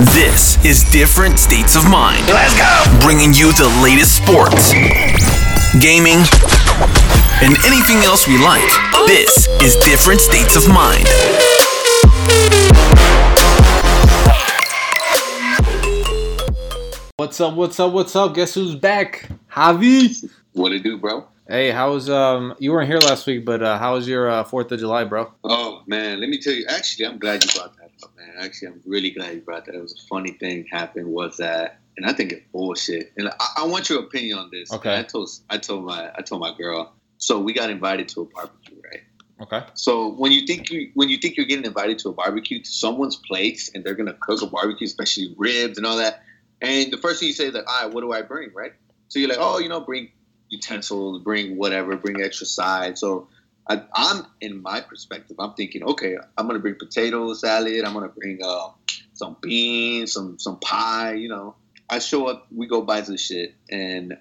This is Different States of Mind. Let's go! Bringing you the latest sports, gaming, and anything else we like. This is Different States of Mind. What's up? What's up? What's up? Guess who's back? Javi. What it do, bro? Hey, how's um? You weren't here last week, but uh, how was your uh, Fourth of July, bro? Oh man, let me tell you. Actually, I'm glad you brought that up, man. Actually, I'm really glad you brought that. It was a funny thing happened. Was that? And I think it's bullshit. And I, I want your opinion on this. Okay. I told I told my I told my girl. So we got invited to a barbecue, right? Okay. So when you think you when you think you're getting invited to a barbecue to someone's place and they're gonna cook a barbecue, especially ribs and all that, and the first thing you say is like, all right, what do I bring, right? So you're like, oh, you know, bring utensils, bring whatever, bring extra sides. So I, I'm in my perspective, I'm thinking, okay, I'm gonna bring potato salad, I'm gonna bring uh, some beans, some some pie, you know. I show up, we go buy some shit, and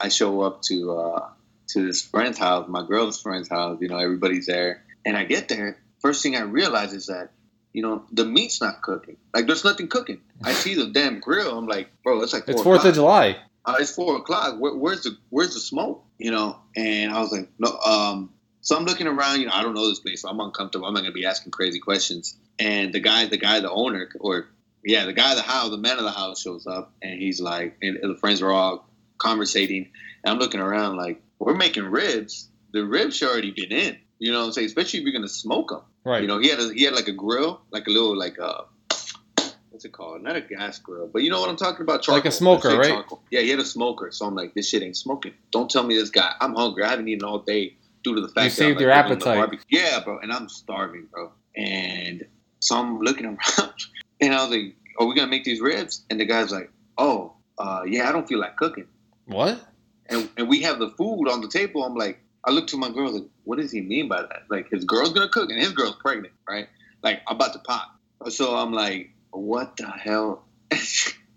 I show up to uh, to this friend's house, my girl's friend's house. You know, everybody's there, and I get there. First thing I realize is that you know the meat's not cooking. Like there's nothing cooking. I see the damn grill. I'm like, bro, it's like It's four Fourth of. July. Uh, it's four o'clock. Where, where's the Where's the smoke? You know, and I was like, no. Um, so I'm looking around. You know, I don't know this place, so I'm uncomfortable. I'm not gonna be asking crazy questions. And the guy, the guy, the owner, or yeah, the guy of the house, the man of the house shows up, and he's like, and the friends are all conversating, and I'm looking around like, we're making ribs. The ribs should already been in. You know what I'm saying? Especially if you're gonna smoke them. Right. You know, he had a, he had like a grill, like a little like a what's it called? Not a gas grill, but you know what I'm talking about? Like a smoker, right? charcoal. Yeah, he had a smoker. So I'm like, this shit ain't smoking. Don't tell me this guy. I'm hungry. I haven't eaten all day due to the fact You that saved your like, appetite. Yeah, bro, and I'm starving, bro. And so I'm looking around, and I was like, "Are we gonna make these ribs?" And the guy's like, "Oh, uh, yeah, I don't feel like cooking." What? and, and we have the food on the table. I'm like, I look to my girl like, what does he mean by that? Like his girl's gonna cook and his girl's pregnant, right? Like I'm about to pop. So I'm like, what the hell?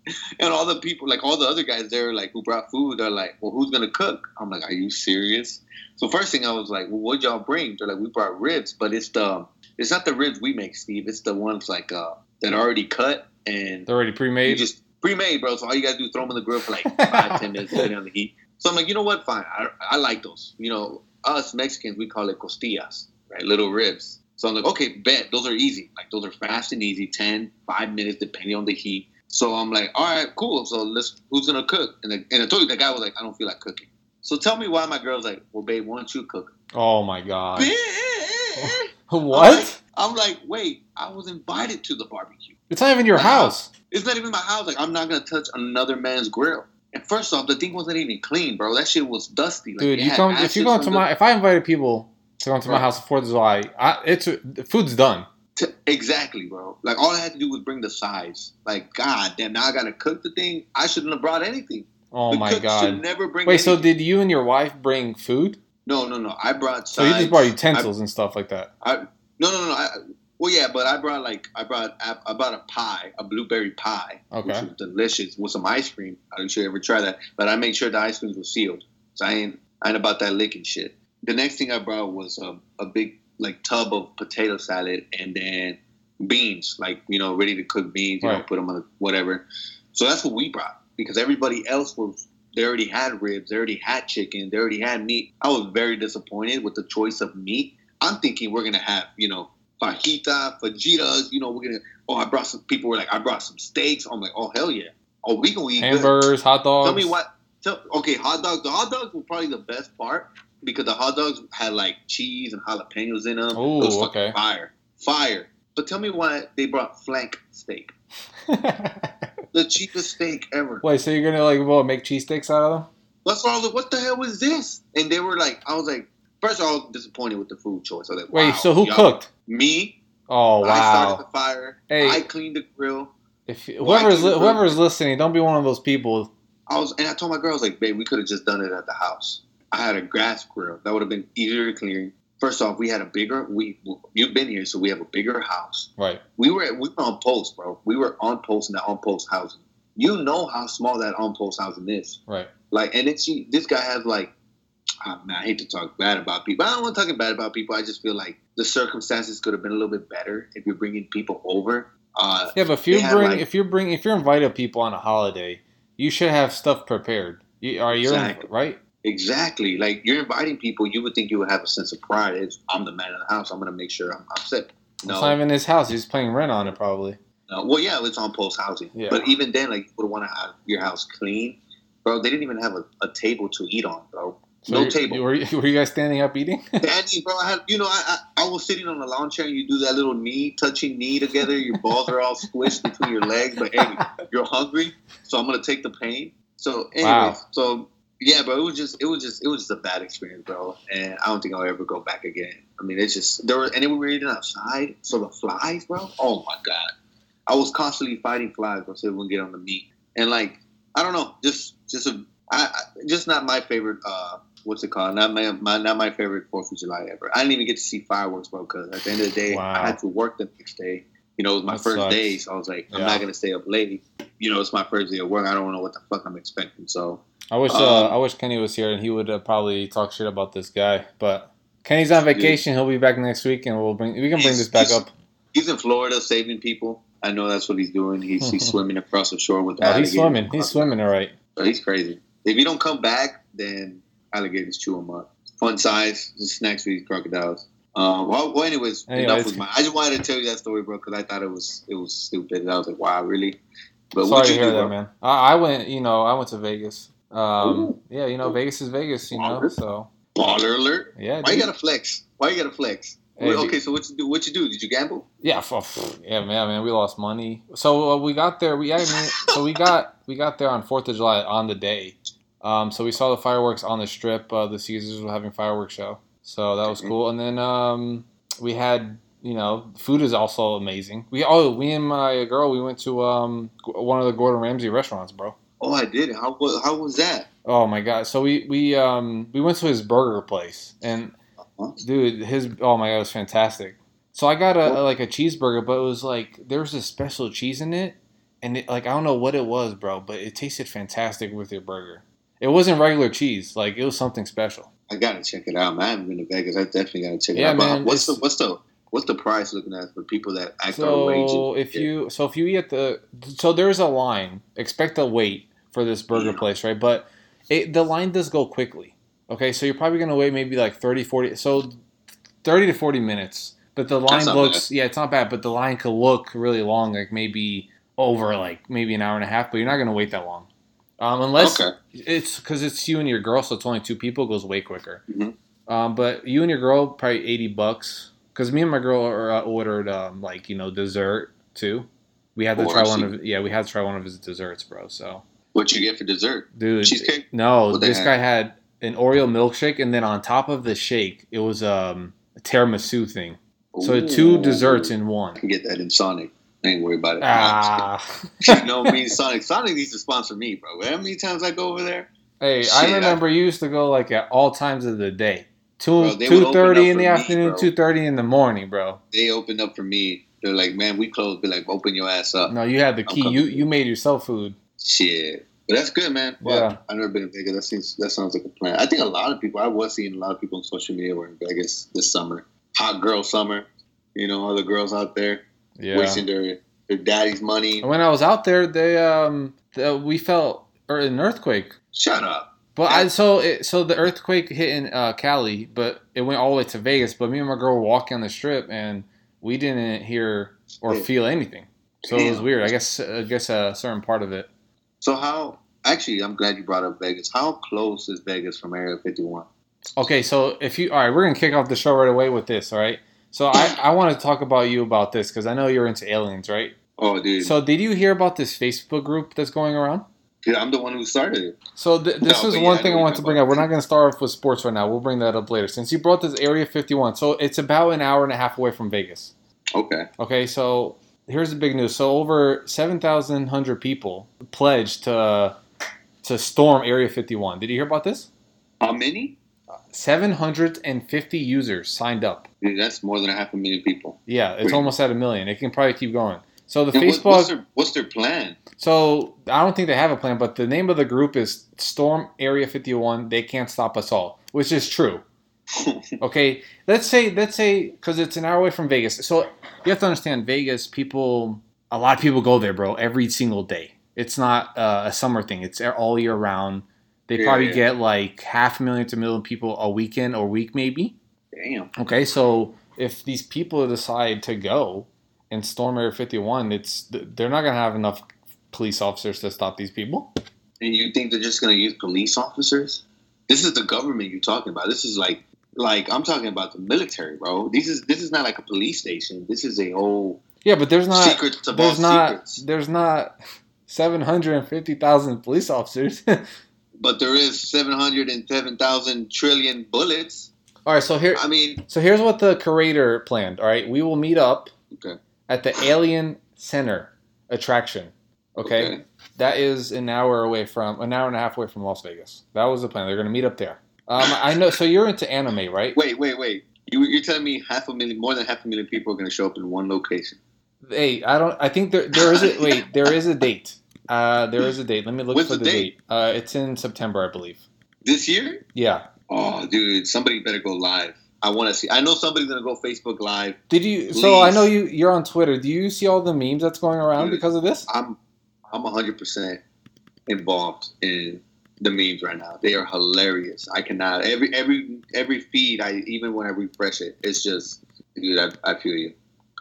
and all the people, like all the other guys there, like who brought food, they're like, well, who's gonna cook? I'm like, are you serious? So first thing I was like, well, what'd y'all bring? They're like, we brought ribs, but it's the, it's not the ribs we make, Steve. It's the ones like uh that are already cut and They're already pre-made. just pre-made, bro. So all you gotta do is throw them in the grill for like five, ten minutes, depending on the heat. So I'm like, you know what? Fine. I, I like those. You know, us Mexicans, we call it costillas, right? Little ribs. So I'm like, okay, bet. Those are easy. Like those are fast and easy, 10, 5 minutes, depending on the heat. So I'm like, all right, cool. So let's, who's gonna cook? And, the, and I told you the guy was like, I don't feel like cooking. So tell me why my girl's like, well, babe, why don't you cook? oh my god. I'm What? like, I'm like, wait, I was invited to the barbecue. It's not even your Wow. house. It's not even my house. Like I'm not gonna touch another man's grill. And first off, the thing wasn't even clean, bro. That shit was dusty. Like, Dude, you come if you go to the- my if I invited people to come to my house for Fourth of July, I, it's food's done. T- exactly, bro. Like all I had to do was bring the sides. Like God damn, now I gotta cook the thing. I shouldn't have brought anything. Oh the my cook Should god. never bring. Wait, so did you and your wife bring food? no, no, no. I brought. So you just brought utensils and stuff like that. I, I no, no, no. I, well, yeah, but I brought like I brought I brought a pie, a blueberry pie, which Okay. was delicious with some ice cream. I didn't sure you ever try that, but I made sure the ice creams were sealed. So I ain't I ain't about that licking shit. The next thing I brought was a, a big like tub of potato salad and then beans, like you know, ready to cook beans. You know, put them on the, whatever. So that's what we brought because everybody else was. They already had ribs. They already had chicken. They already had meat. I was very disappointed with the choice of meat. I'm thinking we're gonna have, you know, fajita, fajitas. You know, we're gonna. Oh, I brought some. People were like, I brought some steaks. I'm like, oh hell yeah. Oh, we gonna eat good. Hamburgers, hot dogs. Tell me what. Tell, okay, hot dogs. The hot dogs were probably the best part because the hot dogs had like cheese and jalapenos in them. Ooh, it was fucking okay. fire, fire. But tell me why they brought flank steak, the cheapest steak ever. Wait, so you're gonna like well make cheesesteaks out of them? That's why I was like, what the hell was this? And they were like, I was like, first of all, disappointed with the food choice. I was like, Wait, wow, so who y'all- cooked? Me. Oh wow! I started the fire. Hey. I cleaned the grill. If Why whoever's you- whoever's listening, don't be one of those people. I was, and I told my girl, I was like, babe, we could have just done it at the house. I had a grass grill that would have been easier to clean. First off, we had a bigger. We you've been here, so we have a bigger house. Right. We were we were on post, bro. We were on post in that on post housing. You know how small that on post housing is. Right. Like, and it's this guy has like, ah, man, I hate to talk bad about people. I don't want to talk bad about people. I just feel like the circumstances could have been a little bit better if you're bringing people over. Uh, Yeah, but if you bring like- if you bring if you're inviting people on a holiday, you should have stuff prepared. You, are you Exactly. right? Exactly. Like you're inviting people, you would think you would have a sense of pride. It's, I'm the man of the house. I'm gonna make sure I'm, I'm set. No, It's not even his house. He's paying rent on it probably. no. Well, yeah, it's on post housing. Yeah. But even then, like you would want to have your house clean, bro. They didn't even have a, a table to eat on, bro. So no you- table. Were you, were you guys standing up eating? Danny, bro, I had, you know, I, I I was sitting on the lawn chair and you do that little knee touching knee together. Your balls are all squished between your legs, but hey, you're hungry, so I'm gonna take the pain. So, anyways, Wow. so yeah, bro, it was just, it was just, it was just a bad experience, bro, and I don't think I'll ever go back again. I mean, it's just there were, and we were eating outside, so the flies, bro. Oh my god, I was constantly fighting flies, bro, so it wouldn't get on the meat, and like, I don't know, just, just a, I, I just not my favorite. uh What's it called? Not my, my not my favorite Fourth of July ever. I didn't even get to see fireworks, bro, because at the end of the day, Wow. I had to work the next day. You know, it was my That first sucks. day, so I was like, I'm Yeah. not gonna stay up late. You know, it's my first day of work. I don't know what the fuck I'm expecting. So I wish uh, Um, I wish Kenny was here and he would uh, probably talk shit about this guy. But Kenny's on vacation. He'll be back next week, and we'll bring we can bring this back up. he's in Florida saving people. I know that's what he's doing. He's, he's swimming across the shore with Oh, he's swimming. He's swimming all right. So he's crazy. If you don't come back, then alligators chew him up. Fun size, just snacks for these crocodiles. Um, well, well, anyways, enough Anyways. with my. I just wanted to tell you that story, bro, because I thought it was it was stupid. And I was like, wow, really? But Sorry what to you hear do, that, bro? man. I, I went. You know, I went to Vegas. Um, yeah, you know, Vegas is Vegas. You know, so Baller alert! yeah. Why you gotta flex? Why you gotta flex? Hey, dude. okay, so what you do? What you do? Did you gamble? Yeah, yeah, man, man, we lost money. So uh, we got there. We I mean, so we got we got there on Fourth of July on the day. Um, so we saw the fireworks on the strip. Uh, the Caesars were having fireworks show, so that was cool. And then um, we had you know food is also amazing. We oh we and my girl we went to um one of the Gordon Ramsay restaurants, bro. Oh, I did. How how was that? Oh my god! So we we um we went to his burger place, and Huh? dude, his oh my god, it was fantastic. So I got a, like a cheeseburger, but it was like there was a special cheese in it, and it, like I don't know what it was, bro, but it tasted fantastic with your burger. It wasn't regular cheese, like it was something special. I gotta check it out, man. I haven't been to Vegas. I definitely gotta check it Yeah, out. But man, what's the what's the what's the price looking at for people that act outrageous? So if you so if you eat at the so there's a line. Expect a wait for this burger place, right? But it, the line does go quickly. Okay, so you're probably gonna wait maybe like 30, 40, so thirty to forty minutes. But the line looks yeah, it's not bad. But the line could look really long, like maybe over like maybe an hour and a half. But you're not gonna wait that long, um, unless okay, it's because it's you and your girl, so it's only two people. It goes way quicker. Mhm. Um, but you and your girl probably eighty bucks. Because me and my girl are, uh, ordered um, like you know dessert too. We had to Oh, try one of yeah we had to try one of his desserts, bro. So what you get for dessert? dude, Cheesecake. no, What this guy had an Oreo milkshake, and then on top of the shake, it was um, a tiramisu thing. So two desserts in one. I can get that in Sonic. I ain't worried about it. Ah. you know me, Sonic. Sonic needs to sponsor me, bro. How many times I go over there? Hey, Shit, I I- remember you used to go like at all times of the day. Two two thirty in the me, afternoon, two thirty in the morning, bro. They opened up for me. They're like, man, we closed. Be like, open your ass up. No, you had the key. You you made yourself food. Shit. But that's good, man. Well, Yeah. I've never been to Vegas. That seems that sounds like a plan. I think a lot of people. I was seeing a lot of people on social media were in Vegas this summer. Hot girl summer. You know, all the girls out there Yeah. wasting their their daddy's money. When I was out there, they um the, we felt or an earthquake. Shut up. But I so it, so the earthquake hit in uh, Cali, but it went all the way to Vegas. But me and my girl were walking on the strip, and we didn't hear or feel anything. So it was weird. I guess I guess a certain part of it. So how? Actually, I'm glad you brought up Vegas. How close is Vegas from Area 51? Okay, so if you all right, we're gonna kick off the show right away with this. All right. So I I want to talk about you about this because I know you're into aliens, right? Oh, dude. So did you hear about this Facebook group that's going around? Dude, I'm the one who started it. So th- this No, is one yeah, thing I know want to bring up. We're not going to start off with sports right now. We'll bring that up later. Since you brought this Area 51, so it's about an hour and a half away from Vegas. Okay. Okay, so here's the big news. So over 7,100 people pledged to to storm Area 51. Did you hear about this? How many? 750 users signed up. Dude, that's more than a half a million people. Yeah, it's Wait. almost at a million. It can probably keep going. So the And Facebook. what's, their, what's their plan? So I don't think they have a plan, but the name of the group is Storm Area 51. They can't stop us all, which is true. Okay, let's say let's say because it's an hour away from Vegas. So you have to understand Vegas people a lot of people go there, bro, every single day. It's not uh, a summer thing. It's all year round. They Yeah, probably yeah. get like half a million to a million people a weekend or week maybe. Damn. Okay, so if these people decide to go and storm Area 51, it's they're not gonna have enough police officers to stop these people. And you think they're just gonna use police officers? This is the government you're talking about. This is like like I'm talking about the military, bro. This is this is not like a police station. This is a whole Yeah, but there's not secrets of all there's not secrets. there's not 750,000 police officers. But there is seven hundred and seven thousand trillion bullets. all right, so here I mean, so here's what the curator planned. All right, we will meet up okay, at the Alien Center attraction. Okay? Okay. that is an hour away from an hour and a half away from Las Vegas. That was the plan. They're gonna meet up there. Um, I know. So you're into anime, right? wait, wait, wait. You, you're telling me half a million, more than half a million people are going to show up in one location? Hey, I don't. I think there there is a wait. There is a date. Uh, there is a date. Let me look When's for the the date? date. Uh, it's in September, I believe. This year? Yeah. Oh, dude, somebody better go live. I want to see. I know somebody's going to go Facebook Live. Did you? So I know you. You're on Twitter. Do you see all the memes that's going around Dude. because of this? I'm I'm 100% involved in the memes right now. They are hilarious. I cannot every every every feed I even when I refresh it, it's just dude, I, I feel you.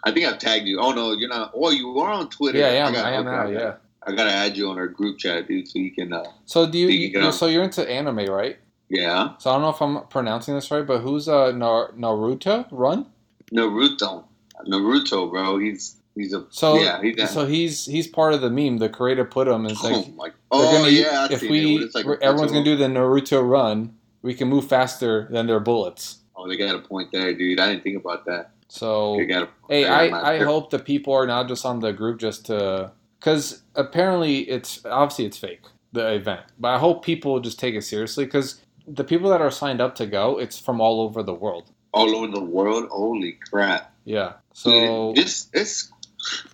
I think I've tagged you. Oh no, you're not. Oh, you are on Twitter. Yeah, I am. gotta- I am okay, now. okay. Yeah. I gotta add you on our group chat, dude, so you can. uh So do you? You you on. so you're into anime, right? Yeah, So I don't know if I'm pronouncing this right, but who's uh Nar- Naruto? Run. Naruto, Naruto, bro. He's he's a So yeah. He's so he's he's part of the meme. The creator put him. It's like oh my. Oh gonna, yeah, if we it. Like everyone's gonna do the Naruto run, we can move faster than their bullets. Oh, they got a point there, dude. I didn't think about that. So hey, I I hope the people are not just on the group just to because apparently it's obviously it's fake the event, but I hope people just take it seriously because the people that are signed up to go, it's from all over the world. all over the world. Holy crap! Yeah. So Dude, this it's.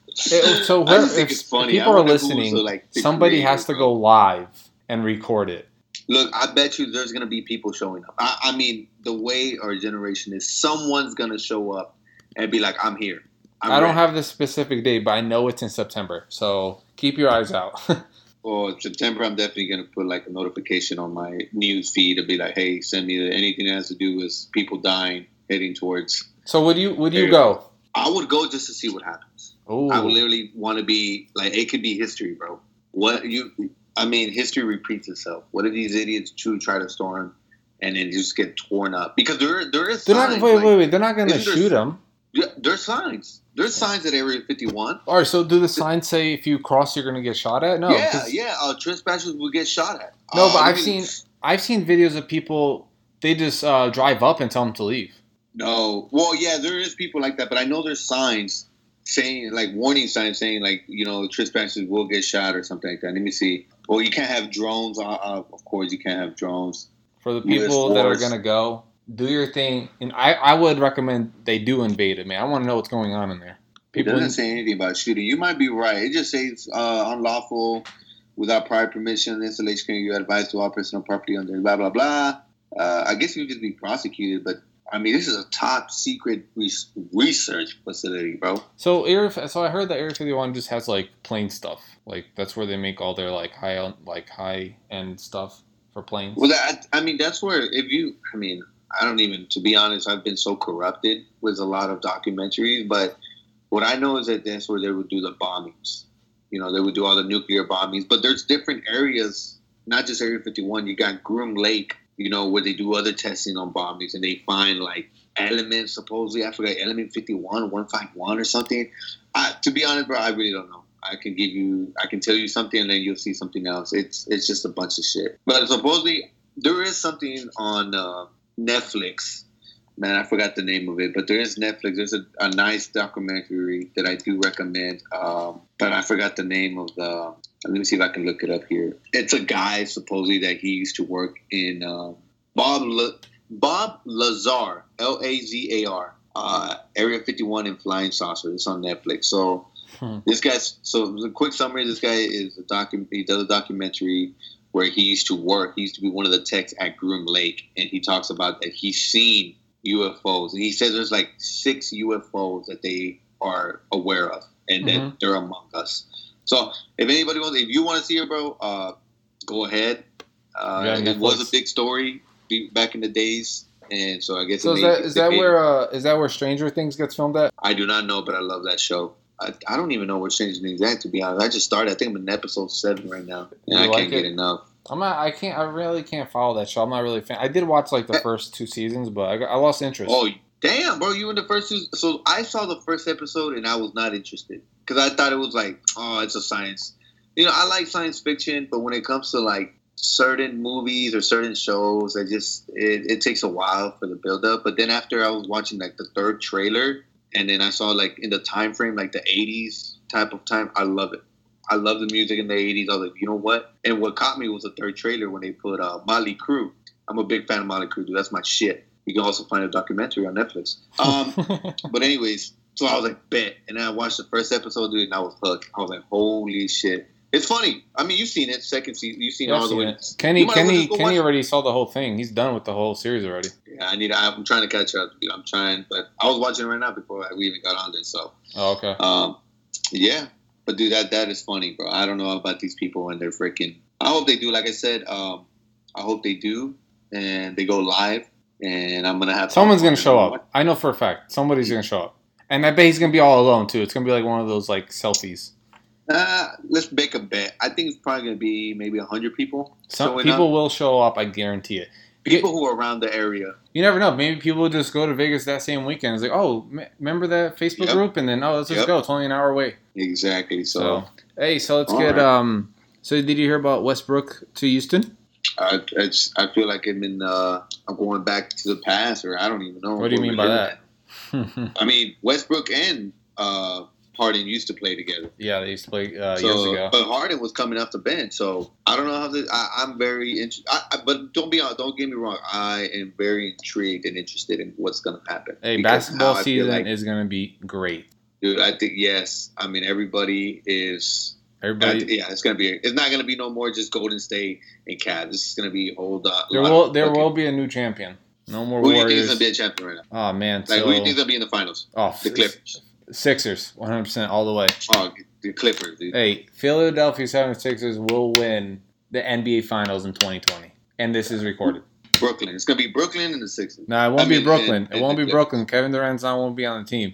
It- so I where, just think if, it's funny. if I people are listening, like, somebody creator, has to go live and record it. Look, I bet you there's gonna be people showing up. I, I mean, the way our generation is, someone's gonna show up and be like, "I'm here." I'm I do ready." not have the specific date, but I know it's in September. So keep your eyes out. Well, September, I'm definitely gonna put like a notification on my news feed to be like, "Hey, send me anything that has to do with people dying, heading towards." so would you would you go? I would go just to see what happens. Oh, I would literally want to be like, it could be history, bro. What you? I mean, history repeats itself. What if these idiots truly try to storm and then just get torn up? Because there, there is. they're signs, not. Wait, like- wait, wait. They're not going to shoot him. Yeah, there's signs. There's signs at Area 51. All right. So do the signs say if you cross, you're going to get shot at? No. yeah, yeah. Uh, trespassers will get shot at. No, Uh, but I've let me- seen I've seen videos of people. They just uh, drive up and tell them to leave. No. Well, yeah, there is people like that, but I know there's signs saying, like, warning signs saying, like, you know, trespassers will get shot or something like that. Let me see. Well, you can't have drones. Uh, uh, of course, you can't have drones. For the people that are going to go, do your thing. And I, I would recommend they do invade it, man. I want to know what's going on in there. It People, doesn't say anything about shooting. You might be right. It just says uh, unlawful without prior permission. Installation you advise to all personal property under blah blah blah. Uh, I guess you just be prosecuted, but I mean, this is a top secret res- research facility, bro. so Area, so I heard that Area 51 just has like plane stuff. Like that's where they make all their like high like high end stuff for planes. Well, that I mean, that's where if you, I mean, I don't even. To be honest, I've been so corrupted with a lot of documentaries, but what I know is that that's where they would do the bombings. You know, they would do all the nuclear bombings, but there's different areas, not just Area 51. You got Groom Lake, you know, where they do other testing on bombings, and they find like elements. Supposedly, I forgot element 51, 151, or something. I, to be honest, bro, I really don't know. I can give you, I can tell you something, and then you'll see something else. It's it's just a bunch of shit. But supposedly there is something on uh, Netflix. Man, I forgot the name of it, but there is Netflix. There's a, a nice documentary that I do recommend, um, but I forgot the name of the. Let me see if I can look it up here. It's a guy supposedly that he used to work in um Bob La- Bob Lazar, L A Z A R, uh, Area 51 in Flying Saucer. It's on Netflix. So Hmm. this guy's so the quick summary. This guy is a docu- He does a documentary where he used to work. He used to be one of the techs at Groom Lake, and he talks about that he's seen UFOs, and he says there's like six UFOs that they are aware of. and then Mhm. they're among us. So if anybody wants, if you want to see it, bro, uh, go ahead. Uh, Yeah, it was a big story back in the days, and so I guess. So it is made- that is that it- where uh, is that where Stranger Things gets filmed at? I do not know, but I love that show. I, I don't even know where Stranger Things at to be honest. I just started. I think I'm in episode seven right now, and You I like can't get enough. I'm not. I can't. I really can't follow that show. I'm not really a fan. I did watch like the first two seasons, but I, got, I lost interest. Oh damn, bro! You in the first two? So I saw the first episode and I was not interested because I thought it was like, oh, it's a science. You know, I like science fiction, but when it comes to like certain movies or certain shows, I just it, it takes a while for the build up. But then after I was watching like the third trailer, and then I saw like in the time frame like the '80s type of time, I love it. I love the music in the '80s. I was like, you know what? And what caught me was the third trailer when they put uh, Mötley Crüe. I'm a big fan of Mötley Crüe, dude. That's my shit. You can also find a documentary on Netflix. Um, but anyways, so I was like, bet, and then I watched the first episode, dude, and I was hooked. I was like, holy shit, it's funny. I mean, you've seen it, second season, you've seen Yeah, all the way. it. Kenny as well Kenny Kenny already saw the whole thing. He's done with the whole series already. Yeah, I need. I'm trying to catch up. Dude. I'm trying, but I was watching it right now before we even got on this. So, Oh, okay. um, yeah, but dude, that that is funny, bro. I don't know about these people and they're freaking. I hope they do. Like I said, um, I hope they do, and they go live. And I'm gonna have Someone's gonna show up. I know for a fact. Somebody's gonna show up, and I bet he's gonna be all alone too. It's gonna be like one of those like selfies. Uh, let's make a bet. I think it's probably gonna be maybe hundred people. Some people up. will show up. I guarantee it. people who are around the area. You never know. Maybe people will just go to Vegas that same weekend. It's like, oh, m- remember that Facebook Yep. group? And then, oh, let's just Yep. go. It's only an hour away. Exactly. So, So, hey, so let's get. right. um So, did you hear about Westbrook to Houston? I, it's, I feel like I'm in. Uh, I'm going back to the past, or I don't even know. What do you mean by that? At. I mean, Westbrook and uh, Harden used to play together. yeah, they used to play uh, so, years ago. but Harden was coming off the bench, so I don't know how this. I, I'm very interested. I, I, but don't be don't get me wrong. I am very intrigued and interested in what's going to happen. Hey, basketball now I feel season like- is gonna be great. dude. I think yes. I mean, everybody is Everybody, th- yeah, it's gonna be. It's not gonna be no more just Golden State and Cavs. This is gonna be a whole lot. there will there fucking- will be a new champion. No more Who do you think is gonna be a champion right now? oh man, Like, so who do you think is gonna be in the finals? oh, The Clippers. Sixers, one hundred percent all the way. Oh, the Clippers, dude. Hey, Philadelphia 76ers will win the NBA Finals in 2020, and this is recorded. Brooklyn. It's gonna be Brooklyn and the Sixers. No, it won't I be mean, Brooklyn. and- it won't be Brooklyn. Kevin Durant's not won't be on the team.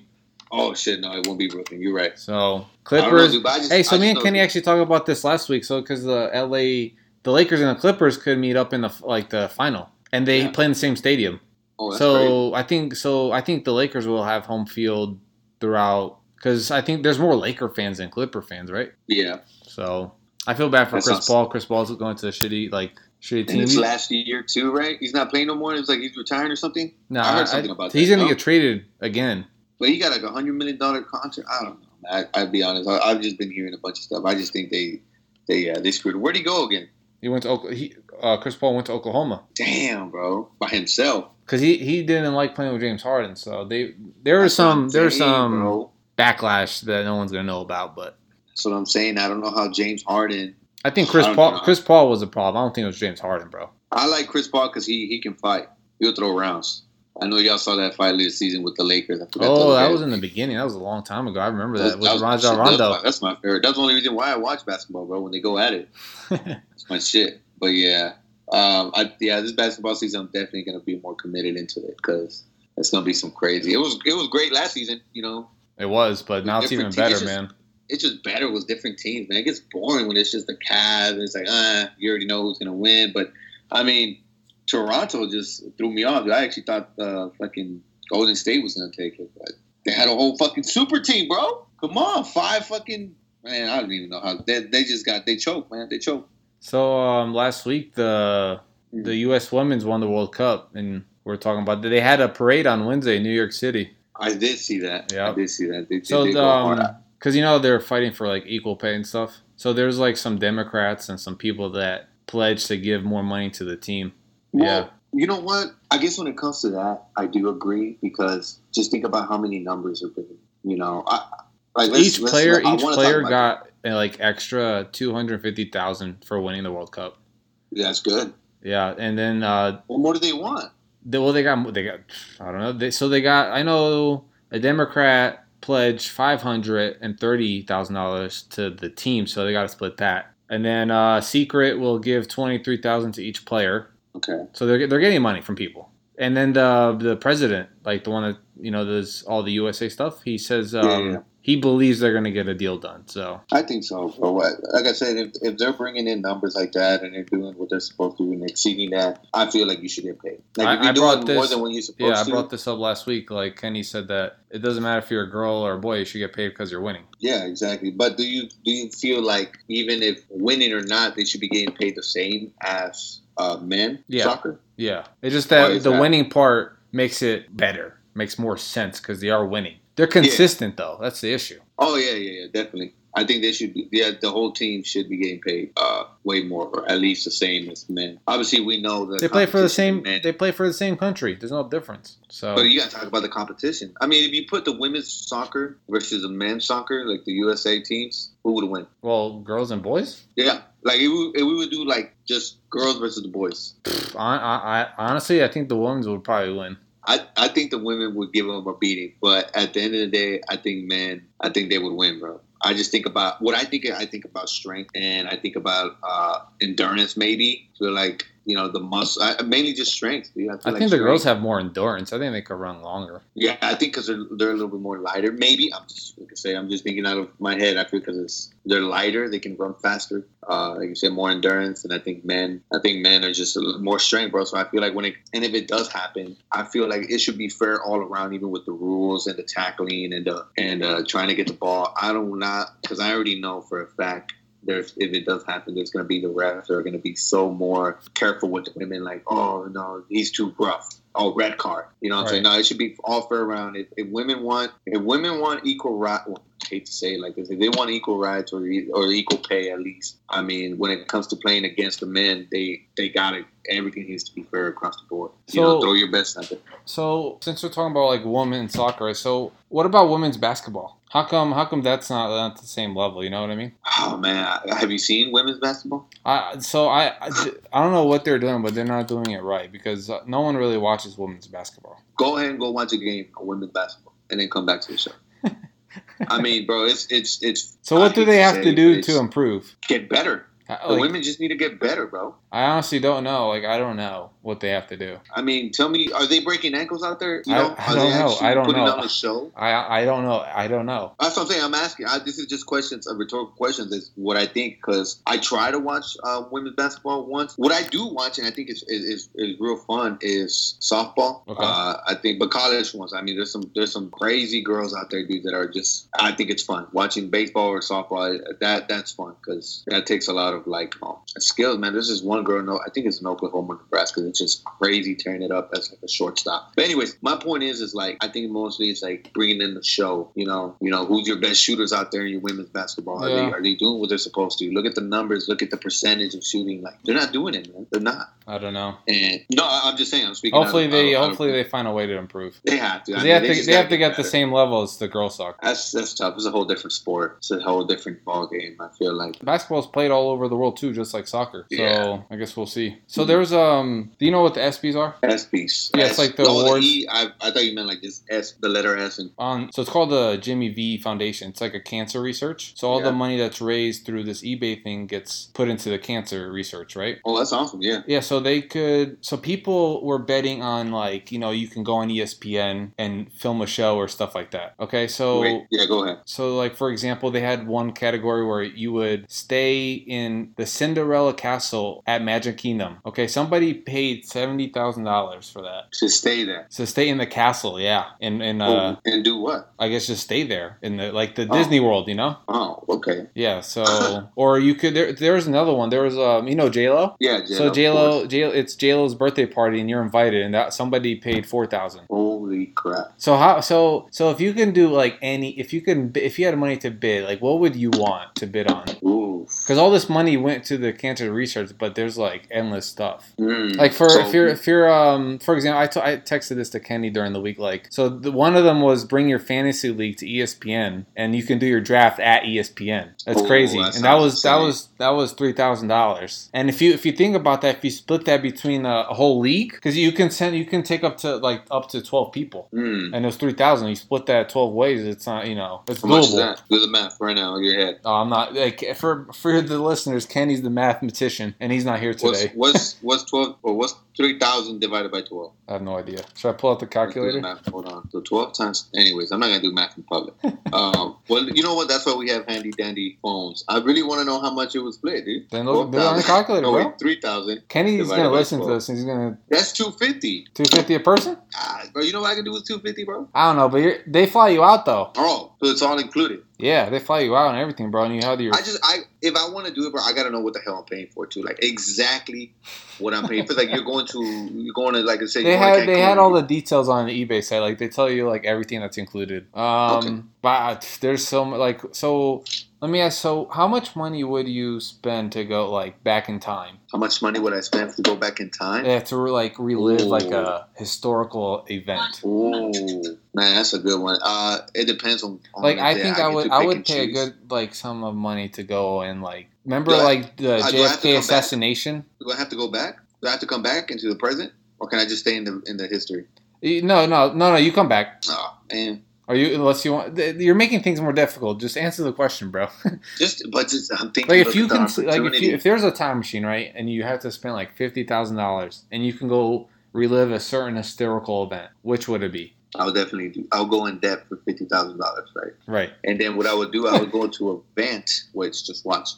Oh shit, no, it won't be Brooklyn. You're right. So know, Clippers. I just- hey, so I me and know- Kenny actually talked about this last week. So because the LA, the Lakers and the Clippers could meet up in the like the final, and they Yeah. play in the same stadium. Oh, so I think so. I think the Lakers will have home field throughout because I think there's more Laker fans than Clipper fans, right? Yeah, So I feel bad for Chris Paul. Chris Paul's going to a shitty like shitty team. and it's last year too, right? He's not playing no more. It was like he's retiring or something. No, I heard something about this. He's that, gonna no? get traded again. But he got like a hundred million dollar contract. I don't know. I, I'd be honest. I, I've just been hearing a bunch of stuff. I just think they, they, uh, they screwed. Where'd he go again? He went to he, uh, Chris Paul went to Oklahoma Damn, bro, by himself. because he, he didn't like playing with James Harden. So they there was some there was some bro. backlash that no one's gonna know about. But That's what I'm saying. I don't know how James Harden. I think Chris I Paul know. Chris Paul was a problem. I don't think it was James Harden, bro. I like Chris Paul because he he can fight. He'll throw rounds. I know y'all saw that fight this season with the Lakers. I Oh, that was in the beginning. That was a long time ago. I remember That that was- with that was Rajon my. That's Rondo. my, that's my favorite. That's the only reason why I watch basketball, bro. When they go at it, it's my shit. But yeah, um, I, yeah, this basketball season, I'm definitely gonna be more committed into it because it's gonna be some crazy. It was it was great last season, you know. it was, but now it's even Different better, teams. man. It's just better with different teams, man. It gets boring when it's just the Cavs. And it's like, ah, you already know who's gonna win. But I mean, Toronto just threw me off. I actually thought uh, fucking Golden State was gonna take it, but they had a whole fucking super team, bro. Come on, five fucking man. I don't even know how they, they just got they choked, man. They choked. So um, last week the the U.S. Women's won the World Cup, and we're talking about they had a parade on Wednesday in New York City. I did see that. Yeah. I did see that. They, So they the, go hard. um, because you know they're fighting for like equal pay and stuff. So there's like some Democrats and some people that pledged to give more money to the team. Well, yeah. You know what? I guess when it comes to that, I do agree because just think about how many numbers are being. You know, I, like let's- each let's- player I each player got uh, like extra two hundred fifty thousand for winning the World Cup. That's good. Yeah, and then uh, What more do they want? they, well they got they got I don't know. They, so they got I know a Democrat pledged five hundred and thirty thousand dollars to the team, so they got to split that. And then uh, Secret will give twenty three thousand to each player, Okay. so they're they're getting money from people. And then the the president, like the one that you know does all the USA stuff, he says um, Yeah, yeah. he believes they're gonna get a deal done. So I think so, bro. What- Like I said, if, if they're bringing in numbers like that and they're doing what they're supposed to and exceeding that, I feel like you should get paid. Like I- if you're I brought doing more this- than what you're supposed yeah, I brought this up last week. Like Kenny said that it doesn't matter if you're a girl or a boy, you should get paid because you're winning. yeah, exactly. But do you do you feel like even if winning or not, they should be getting paid the same as uh, men Yeah. soccer? Yeah, it's just that the that? winning part makes it better, makes more sense because they are winning. They're consistent though. That's the issue. Oh yeah, yeah, yeah, definitely. I think they should be. Yeah, the whole team should be getting paid uh, way more, or at least the same as men. Obviously, we know that They play for the same. men- They play for the same country. There's no difference. So But you got to talk about the competition. I mean, if you put the women's soccer versus the men's soccer, like the USA teams, who would win? well, girls and boys. Yeah, like if we, if we would do like just girls versus the boys, I, I, I honestly, I think the women's would probably win. I, I think the women would give them a beating. But at the end of the day, I think men, I think they would win, bro. I just think about what I think. I think about strength, and I think about uh, endurance. Maybe feel like you know the muscle, I, mainly just strength. dude. I feel think like the girls have more endurance. I think they could run longer. Yeah, I think because they're, they're a little bit more lighter. Maybe I'm just like I say, I'm just thinking out of my head. I feel because it's they're lighter, they can run faster. Uh, like you said, more endurance, and I think men, I think men are just a more strength, bro. So I feel like when it and if it does happen, I feel like it should be fair all around, even with the rules and the tackling and the and uh, trying to get the ball. I don't not because I already know for a fact. There's, if it does happen, there's going to be the refs are going to be so more careful with the women. Like, oh no, he's too rough. Oh, red card. You know what I'm saying? No, it should be all fair around. If, if women want, if women want equal right, well, hate to say it like this, if they want equal rights or or equal pay at least, I mean, when it comes to playing against the men, they they got it. Everything needs to be fair across the board. You know, throw your best at it. So since we're talking about like women's soccer, so what about women's basketball? How come? How come that's not at the same level? You know what I mean? Oh man, have you seen women's basketball? I so I I, I don't know what they're doing, but they're not doing it right because no one really watches women's basketball. Go ahead and go watch a game of women's basketball, and then come back to the show. I mean, bro, it's it's it's. So what I do they have say to do to improve? get better? I, The women just need to get better, bro. I honestly don't know. Like I don't know what they have to do. I mean, tell me, are they breaking ankles out there? You I- know, I are don't they know. I don't putting know. on a show? I I don't know. I don't know. That's what I'm saying. I'm asking. I, this is just questions, a rhetorical questions. Is what I think because I try to watch uh, women's basketball once. What I do watch, and I think is is, is, is real fun, is softball. Okay. Uh, I think, but college ones. I mean, there's some there's some crazy girls out there, dude, that are just. I think it's fun watching baseball or softball. That that's fun because that takes a lot of like um, skills, man. There's this one girl. No, I think it's in Oklahoma, Nebraska. It's just crazy tearing it up as like a shortstop. But anyways, my point is, is like I think mostly it's like bringing in the show. You know, you know who's your best shooters out there in your women's basketball? Are Yeah. they are they doing what they're supposed to? Look at the numbers. Look at the percentage of shooting. Like they're not doing it, man. They're not. I don't know. And no, I'm just saying. I'm speaking. Hopefully of- they of- hopefully they find a way to improve. they have to. I mean, they have to they have to get the same level as the girls soccer. That's that's tough. It's a whole different sport. It's a whole different ball game. I feel like. Basketball's played all over the world too, just like soccer. So Yeah. I guess we'll see. So there's um, do you know what the ESPYS are? ESPYS. Yeah, it's like the oh, awards. E, I, I thought you meant like this S, the letter S, and On so it's called the Jimmy V Foundation. It's like a cancer research. So all Yeah. the money that's raised through this eBay thing gets put into the cancer research, right? oh, that's awesome. Yeah. Yeah, so they could. So people were betting on like you know you can go on ESPN and film a show or stuff like that. Okay, so Wait, yeah, go ahead. So, like for example, they had one category where you would stay in the Cinderella Castle at Magic Kingdom. Okay, somebody paid seventy thousand dollars for that. To stay there. So stay in the castle, yeah, and and uh, oh, and do what? I guess just stay there in the like the Oh. Disney World, you know? Oh, okay. Yeah. So, or you could there. There was another one. There was um, you know, J Lo. Yeah, J-Lo, So J Lo. J it's J Lo's birthday party, and you're invited, and that somebody paid four thousand. Holy crap. So how so so if you can do like any if you can if you had money to bid like what would you want to bid on? Ooh. Because all this money went to the cancer research, but there's like endless stuff. Mm. Like for So- if you're if you're um for example, I t- I texted this to Kenny during the week. Like so, the, one of them was bring your fantasy league to ESPN, and you can do your draft at ESPN. That's Oh, crazy, that and that was that was that was three thousand dollars. And if you if you think about that, if you split that between a, a whole league, because you can send you can take up to like up to twelve people. people, Hmm. and it was three thousand. You split that twelve ways. It's not you know it's How doable. that? Do the math right now in your head. Oh, I'm not like for for the listeners. Kenny's the mathematician, and he's not here today. what's what's twelve or what's three thousand divided by twelve? I have no idea. Should I pull out the the calculator? math. Hold on. So twelve times. Anyways, I'm not gonna do math in public. um, well, you know what? That's why we have handy dandy phones. I really want to know how much it was split, dude. Then look, do it on the calculator, No, wait, three thousand. Kenny's gonna by listen to 12. this, and he's gonna That's two fifty. two fifty a person. Ah, bro, you know I can do with two fifty, bro? I don't know, but you're, they fly you out though. Oh, so it's all included. Yeah, they fly you out and everything, bro. And you have your I just, I if I want to do it, bro, I gotta know what the hell I'm paying for too. Like exactly what I'm paying for. Like you're going to, you're going to, like I said, They you're going to had they had all the details on the eBay site. Like they tell you like everything that's included. Um, Okay. but there's so like so. Let me ask. So, how much money would you spend to go like back in time? How much money would I spend to go back in time? Yeah, to like relive like a historical event. Oh man, that's a good one. Uh, it depends on. on Like I think get I would I would pay a good like sum of money to go and like remember I- like the uh, I JFK come back? assassination. Do I have to go back? Do I have to come back into the present, or can I just stay in the in the history? No, no, no, no. You come back. Oh man, Are you unless you want? th- You're making things more difficult. Just answer the question, bro. just but just I'm thinking. like if you can, like if, you, if there's a time machine, right, and you have to spend like fifty thousand dollars, and you can go relive a certain historical event, which would it be? I would definitely do. I'll go in depth for fifty thousand dollars, right? Right. And then what I would do, I would go to a vent, it's just watch.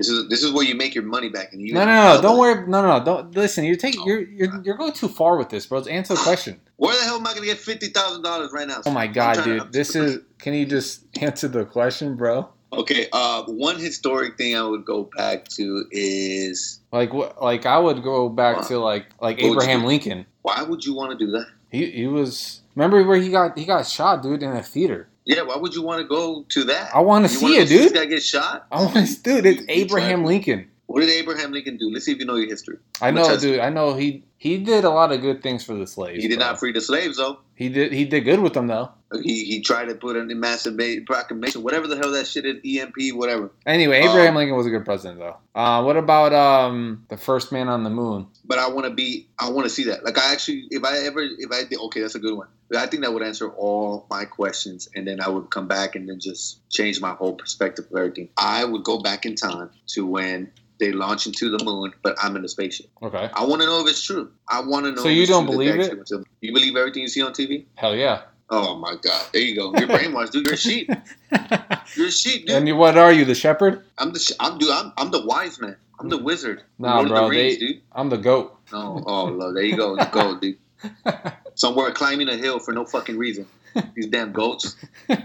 This is this is where you make your money back, and you No, no, no. Don't worry. No, no, no. Don't listen. You're taking. Oh, You're you're you're going too far with this, bro. Answer the question. Where the hell am I gonna get fifty thousand dollars right now? Oh my god, trying to- dude. This is. Can you just answer the question, bro? Okay, uh, one historic thing I would go back to is Like what? Like I would go back to like like you Abraham? Lincoln. why would you want to do that? He he was. Remember where he got he got shot, dude, in a theater. Yeah, why would you want to go to that? I want to see it, go This dude. guy get shot. I want to, dude. It's Abraham Lincoln. What did Abraham Lincoln do? Let's see if you know your history. I know, dude. I know he he did a lot of good things for the slaves. He did bro. not free the slaves though. He did he did good with them though. He he tried to put in a massive proclamation, whatever the hell that shit is, EMP, whatever. Anyway, Um, Abraham Lincoln was a good president though. Uh, what about um the first man on the moon? But I want to be, I want to see that. Like I actually, if I ever, if I okay, that's a good one. I think that would answer all my questions, and then I would come back and then just change my whole perspective of everything. I would go back in time to when they launch into the moon, but I'm in the spaceship. Okay. I want to know if it's true. I want to know. So if you don't believe it? You believe everything you see on TV? Hell yeah. Oh my god! There you go. You're brainwashed, dude. You're a sheep. You're a sheep, dude. and you, what are you, the shepherd? I'm the. sh- I'm dude. I'm, I'm the wise man. I'm the wizard. Nah, bro, the Rings, they- dude. I'm the goat. No, oh, Lord, there you go. The goat, dude. Somewhere climbing a hill for no fucking reason. These damn goats.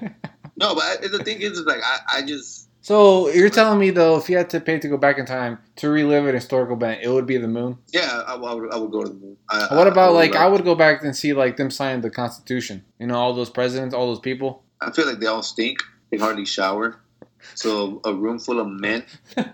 No, but I, the thing is, is like I, I just So you're telling me though, if you had to pay to go back in time to relive an historical event, it would be the moon. yeah, I, I would I would go to the moon. I, What about I like I would go back and see like them signing the Constitution? You know, all those presidents, all those people. I feel like they all stink. They hardly shower. So a room full of men and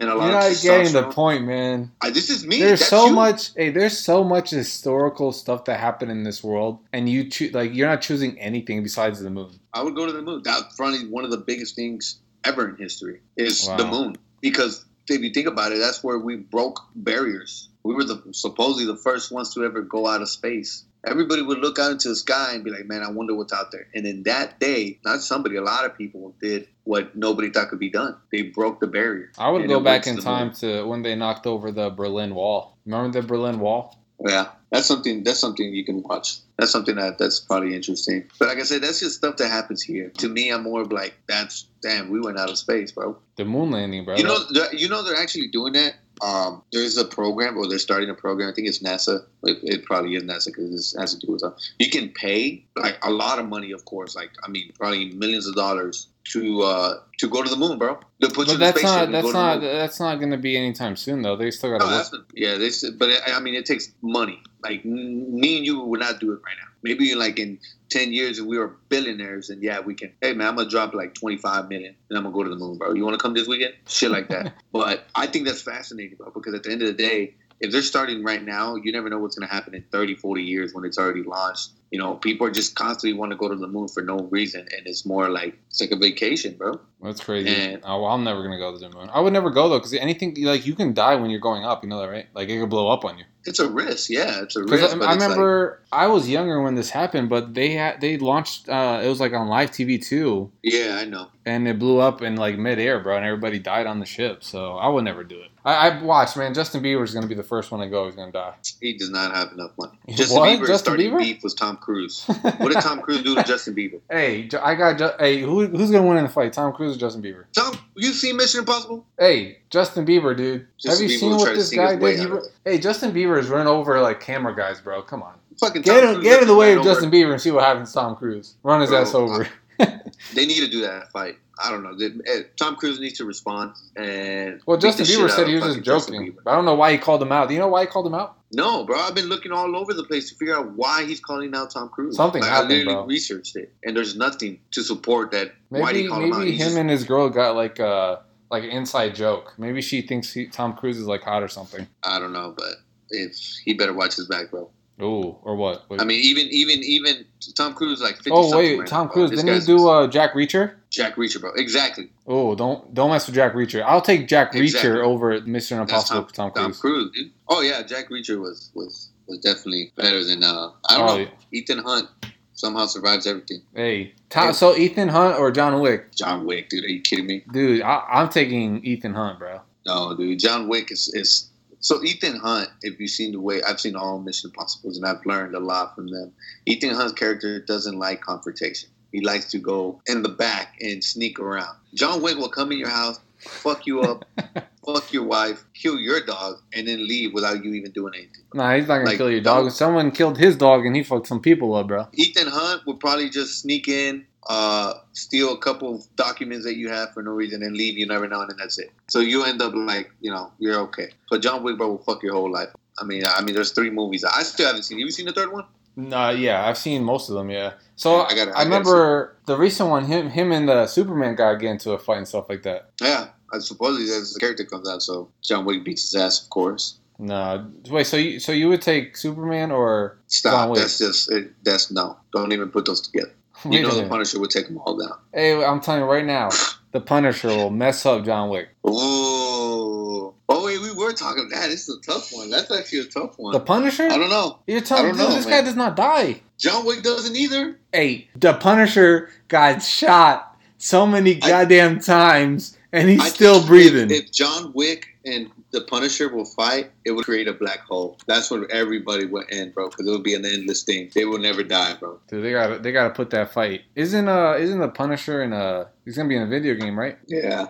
a lot You're of not getting the point, man. I, this is me. There's That's so you. much. Hey, there's so much historical stuff that happened in this world, and you choose like you're not choosing anything besides the moon. I would go to the moon. That's probably one of the biggest things ever in history is Wow. the moon. Because if you think about it, that's where we broke barriers. We were the supposedly the first ones to ever go out of space. Everybody would look out into the sky and be like, "Man, I wonder what's out there." And in that day, not somebody, a lot of people did what nobody thought could be done. They broke the barrier. I would go back in the moon. time to when they knocked over the Berlin Wall. Remember the Berlin Wall? Yeah, that's something. That's something you can watch. That's something that that's probably interesting. But like I said, that's just stuff that happens here. To me, I'm more of like, that's damn, we went out of space, bro. The moon landing, bro. You know, you know, they're actually doing that. Um, there's a program, or they're starting a program. I think it's NASA. It, it probably is NASA because it has to do with. Uh, you can pay like a lot of money, of course. Like I mean, probably millions of dollars to uh to go to the moon, bro. To put but the that's not that's go to the not that's not going to be anytime soon though. They still got to No, work. that's not, yeah, this. But I I mean, it takes money. Like me and you would not do it right now. Maybe like in ten years, if we were billionaires, and yeah, we can. Hey man, I'm gonna drop like twenty five million, and I'm gonna go to the moon, bro. You want to come this weekend? Shit like that. but I think that's fascinating, bro, because at the end of the day, if they're starting right now, you never know what's gonna happen in 30, 40 years when it's already launched. you know, people are just constantly want to go to the moon for no reason, and it's more like it's like a vacation, bro. That's crazy. And- oh, well, I'm never gonna go to the moon. I would never go though, because anything like you can die when you're going up. You know that, right? Like it could blow up on you. It's a risk, yeah, it's a risk. I, I it's like- remember I was younger when this happened, but they had they launched. Uh, it was like on live TV too, yeah, I know. and it blew up in like midair, bro, and everybody died on the ship. So I would never do it. I, I watched, man. Justin Bieber is gonna be the first one to go. He's gonna die. He does not have enough money. What? Justin Bieber Justin starting Bieber? beef with Tom Cruise. What did Tom Cruise do to Justin Bieber? hey, I got. Hey, who, who's gonna win in the fight? Tom Cruise or Justin Bieber? Tom, you seen Mission Impossible? Hey, Justin Bieber, dude. Justin Have you Bieber seen what this guy did? He out of ru- hey, Justin Bieber has run over like camera guys, bro. Come on. Fucking Get Tom him, Cruise get in the way of. Justin Bieber and see what happens to Tom Cruise. Run his Bro, ass over. They need to do that fight. I don't know. Eh, Tom Cruise needs to respond and. Well, Justin Bieber said he was just joking. I don't know why he called him out. Do you know why he called him out? No, bro. I've been looking all over the place to figure out why he's calling out Tom Cruise. Something like, happened, I literally bro. researched it, and there's nothing to support that. he Maybe him out? maybe him just- and his girl got like a like an inside joke. Maybe she thinks he, Tom Cruise is like hot or something. I don't know, but if he better watch his back, bro. Ooh, or what? Wait. I mean, even even even Tom Cruise like 50 oh wait, right Tom now. Cruise didn't he do uh, Jack Reacher? Jack Reacher, bro? Exactly. Oh, don't don't mess with Jack Reacher. I'll take Jack Exactly. Reacher over Mission That's Impossible Tom, Tom Tom Cruise. Cruise, dude. Oh yeah, Jack Reacher was was was definitely better than uh I don't Oh, know. Ethan Hunt somehow survives everything. Hey, Tom, so Ethan Hunt or John Wick? John Wick, dude. Are you kidding me? Dude, I, I'm taking Ethan Hunt, bro. No, dude. John Wick is is so Ethan Hunt. If you've seen the way I've seen all Mission Impossibles, and I've learned a lot from them. Ethan Hunt's character doesn't like confrontation. He likes to go in the back and sneak around. John Wick will come in your house, fuck you up, fuck your wife, kill your dog, and then leave without you even doing anything. Nah, he's not gonna Like, kill your dog. Someone killed his dog and he fucked some people up, bro. Ethan Hunt would probably just sneak in, uh, steal a couple documents that you have for no reason, and leave you never know, and then that's it. So you end up like, you know, you're okay. But John Wick, bro, will fuck your whole life. I mean, I mean, there's three movies. I still haven't seen. Have you seen the third one? Nah, yeah, I've seen most of them. Yeah. So I I, gotta- I gotta remember the recent one. Him, him, and the Superman guy get into a fight and stuff like that. Yeah. I supposedly there's a character comes out, so John Wick beats his ass, of course. No, wait. So you, so you would take Superman or John Stop. Wick. That's just it, that's no. Don't even put those together. You know the. Punisher would take them all down. Hey, I'm telling you right now, the Punisher will mess up John Wick. Oh, oh wait, we were talking that. This is a tough one. That's actually a tough one. The Punisher? I don't know. You're telling me this man. guy does not die. John Wick doesn't either. Hey, the Punisher got shot so many I- goddamn times, and he's I still breathing. If, if John Wick and the Punisher will fight, it would create a black hole. That's where everybody would end, bro. Because it would be an endless thing. They will never die, bro. Dude, they got they got to put that fight. Isn't uh isn't the Punisher in a he's gonna be in a video game, right? Yeah.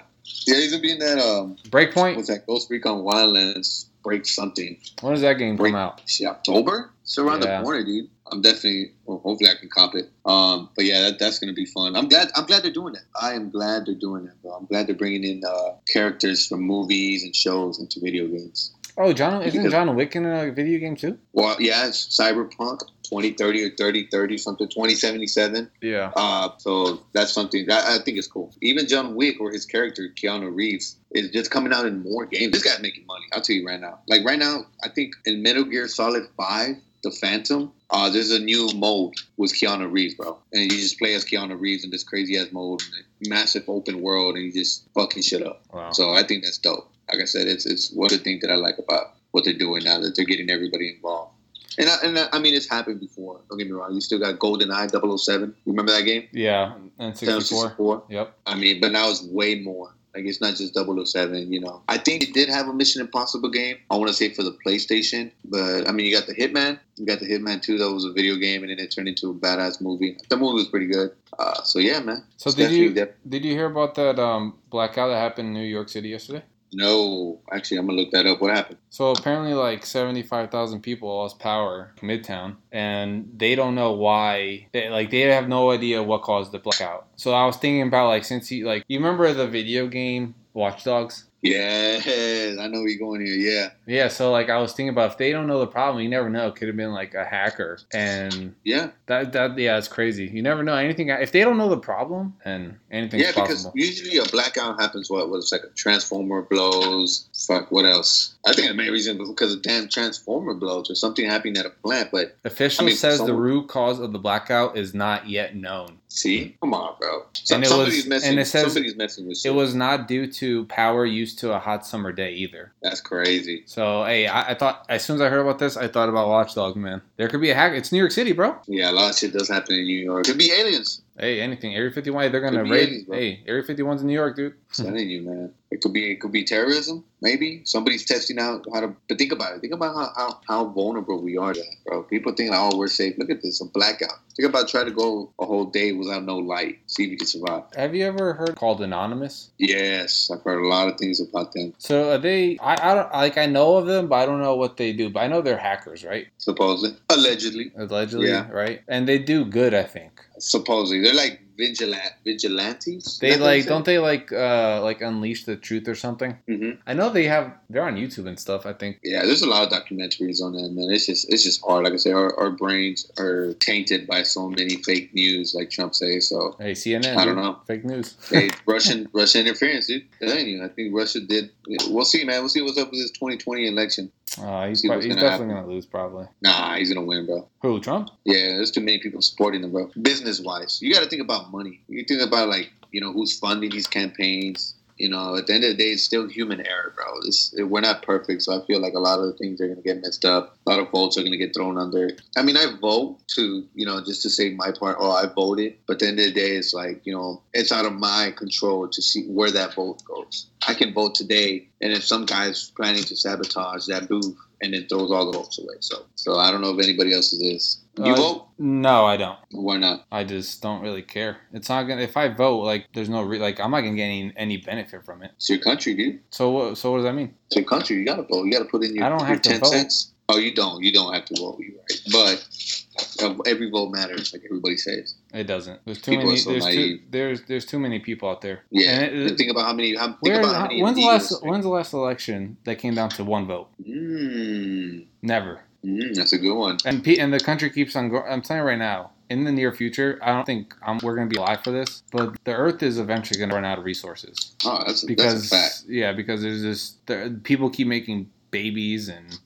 Yeah, he's gonna be in that um Breakpoint. what's that Ghost Recon Wildlands break something. When does that game Break come out? See October? It's around Yeah. the corner, dude. I'm definitely well, hopefully I can cop it. Um but yeah, that, that's gonna be fun. I'm glad I'm glad they're doing that. I am glad they're doing that, bro. I'm glad they're bringing in uh characters from movies and shows into video games. Oh, John isn't Because- John Wick in a video game too? Well, yeah, it's Cyberpunk 2030 or 3030 something 2077. Yeah. Uh, so that's something that I think is cool. Even John Wick or his character Keanu Reeves is just coming out in more games. This guy's making money. I'll tell you right now. Like right now, I think in Metal Gear Solid Five, The Phantom, uh, there's a new mode with Keanu Reeves, bro, and you just play as Keanu Reeves in this crazy ass mode, massive open world, and you just fucking shit up. Wow. So I think that's dope. Like I said, it's it's one of the things that I like about what they're doing now that they're getting everybody involved. And I, and I, I mean, it's happened before. Don't get me wrong. You still got GoldenEye 007. Remember that game? Yeah, and 64. 64. Yep. I mean, but now it's way more. Like it's not just 007, you know. I think it did have a Mission Impossible game. I want to say for the PlayStation, but I mean, you got the Hitman. You got the Hitman 2. That was a video game, and then it turned into a badass movie. The movie was pretty good. Uh, so yeah, man. So It's did you did you hear about that um, blackout that happened in New York City yesterday? No, actually, I'm gonna look that up. What happened? So apparently, like seventy-five thousand people lost power Midtown, and they don't know why. They, like they have no idea what caused the blackout. So I was thinking about like since you like you remember the video game Watch Dogs? Yes, I know you're going here. Yeah, Yeah, so like I was thinking about if they don't know the problem, you never know. It could have been like a hacker, and yeah, that that yeah, it's crazy. You never know anything. If they don't know the problem, then anything's yeah. Because possible. usually a blackout happens. What was like a transformer blows. Fuck. What else? I think the main reason was because a damn transformer blows or something happening at a plant. But Official I mean, says the root cause of the blackout is not yet known. See, come on, bro. So, And it somebody's was- messing. and it says somebody's messing with. It was not due to power used to a hot summer day either. That's crazy. So hey, I, I thought as soon as I heard about this, I thought about Watchdog. Man. There could be a hack. It's New York City, bro. Yeah, a lot of shit does happen in New York. Could be aliens. Hey, anything. Area 51, they're gonna raid. hey, Area 51's in New York, dude. I'm you, man. It could be it could be terrorism, maybe. Somebody's testing out how to but think about it. Think about how, how, how vulnerable we are to that, bro. People think oh, we're safe. Look at this, a blackout. Think about trying to go a whole day without no light. See if you can survive. Have you ever heard called Anonymous? Yes, I've heard a lot of things about them. So are they? I, I don't like. I know of them, but I don't know what they do. But I know they're hackers, right? Supposedly. Allegedly. Allegedly, Yeah. right? And they do good, I think. Supposedly. They're like vigilant vigilantes. They like don't they like uh like unleash the truth or something? hmm I know they have. They're on YouTube and stuff. I think. Yeah, there's a lot of documentaries on that, man. It's just it's just hard. Like I say, our, our brains are tainted by so many fake news, like Trump says. So Hey, CNN. I don't dude. know. Fake news. hey, Russian Russian interference, dude. I'm telling you, I think Russia did. We'll see, man. We'll see what's up with this 2020 election. Uh, he's See prob- what's he's definitely happen. gonna lose, probably. Nah, he's gonna win, bro. Who? Trump? Yeah, there's too many people supporting him, bro. Business wise, you got to think about money. You think about like you know who's funding these campaigns. You know, at the end of the day, it's still human error, bro. This, we're not perfect, so I feel like a lot of the things are gonna get messed up. A lot of votes are gonna get thrown under. I mean, I vote to you know just to say my part. Oh, I voted, but at the end of the day, it's like you know it's out of my control to see where that vote goes. I can vote today, and if some guy's planning to sabotage that booth and then throws all the votes away. So, so I don't know if anybody else's is. You Uh, vote? No, I don't. Why not? I just don't really care. It's not gonna. If I vote, like, there's no re- like, I'm not gonna get any, any benefit from it. It's your country, dude. So what? So what does that mean? It's your country. You gotta vote. You gotta put in your, I don't your have to ten vote. cents. Oh, you don't. You don't have to vote. You're right. But uh, every vote matters, like everybody says. It doesn't. There's too People many. so there's too, there's there's too many people out there. Yeah. And it- think about how many. How, think Where, about how many. when's the last When's the last election that came down to one vote? Mm, Never. Mm, that's a good one. And P- and the country keeps on going. I'm telling you right now. In the near future, I don't think um, we're going to be alive for this, but the Earth is eventually going to run out of resources Oh, that's a, because that's yeah, because there's this there, people keep making babies and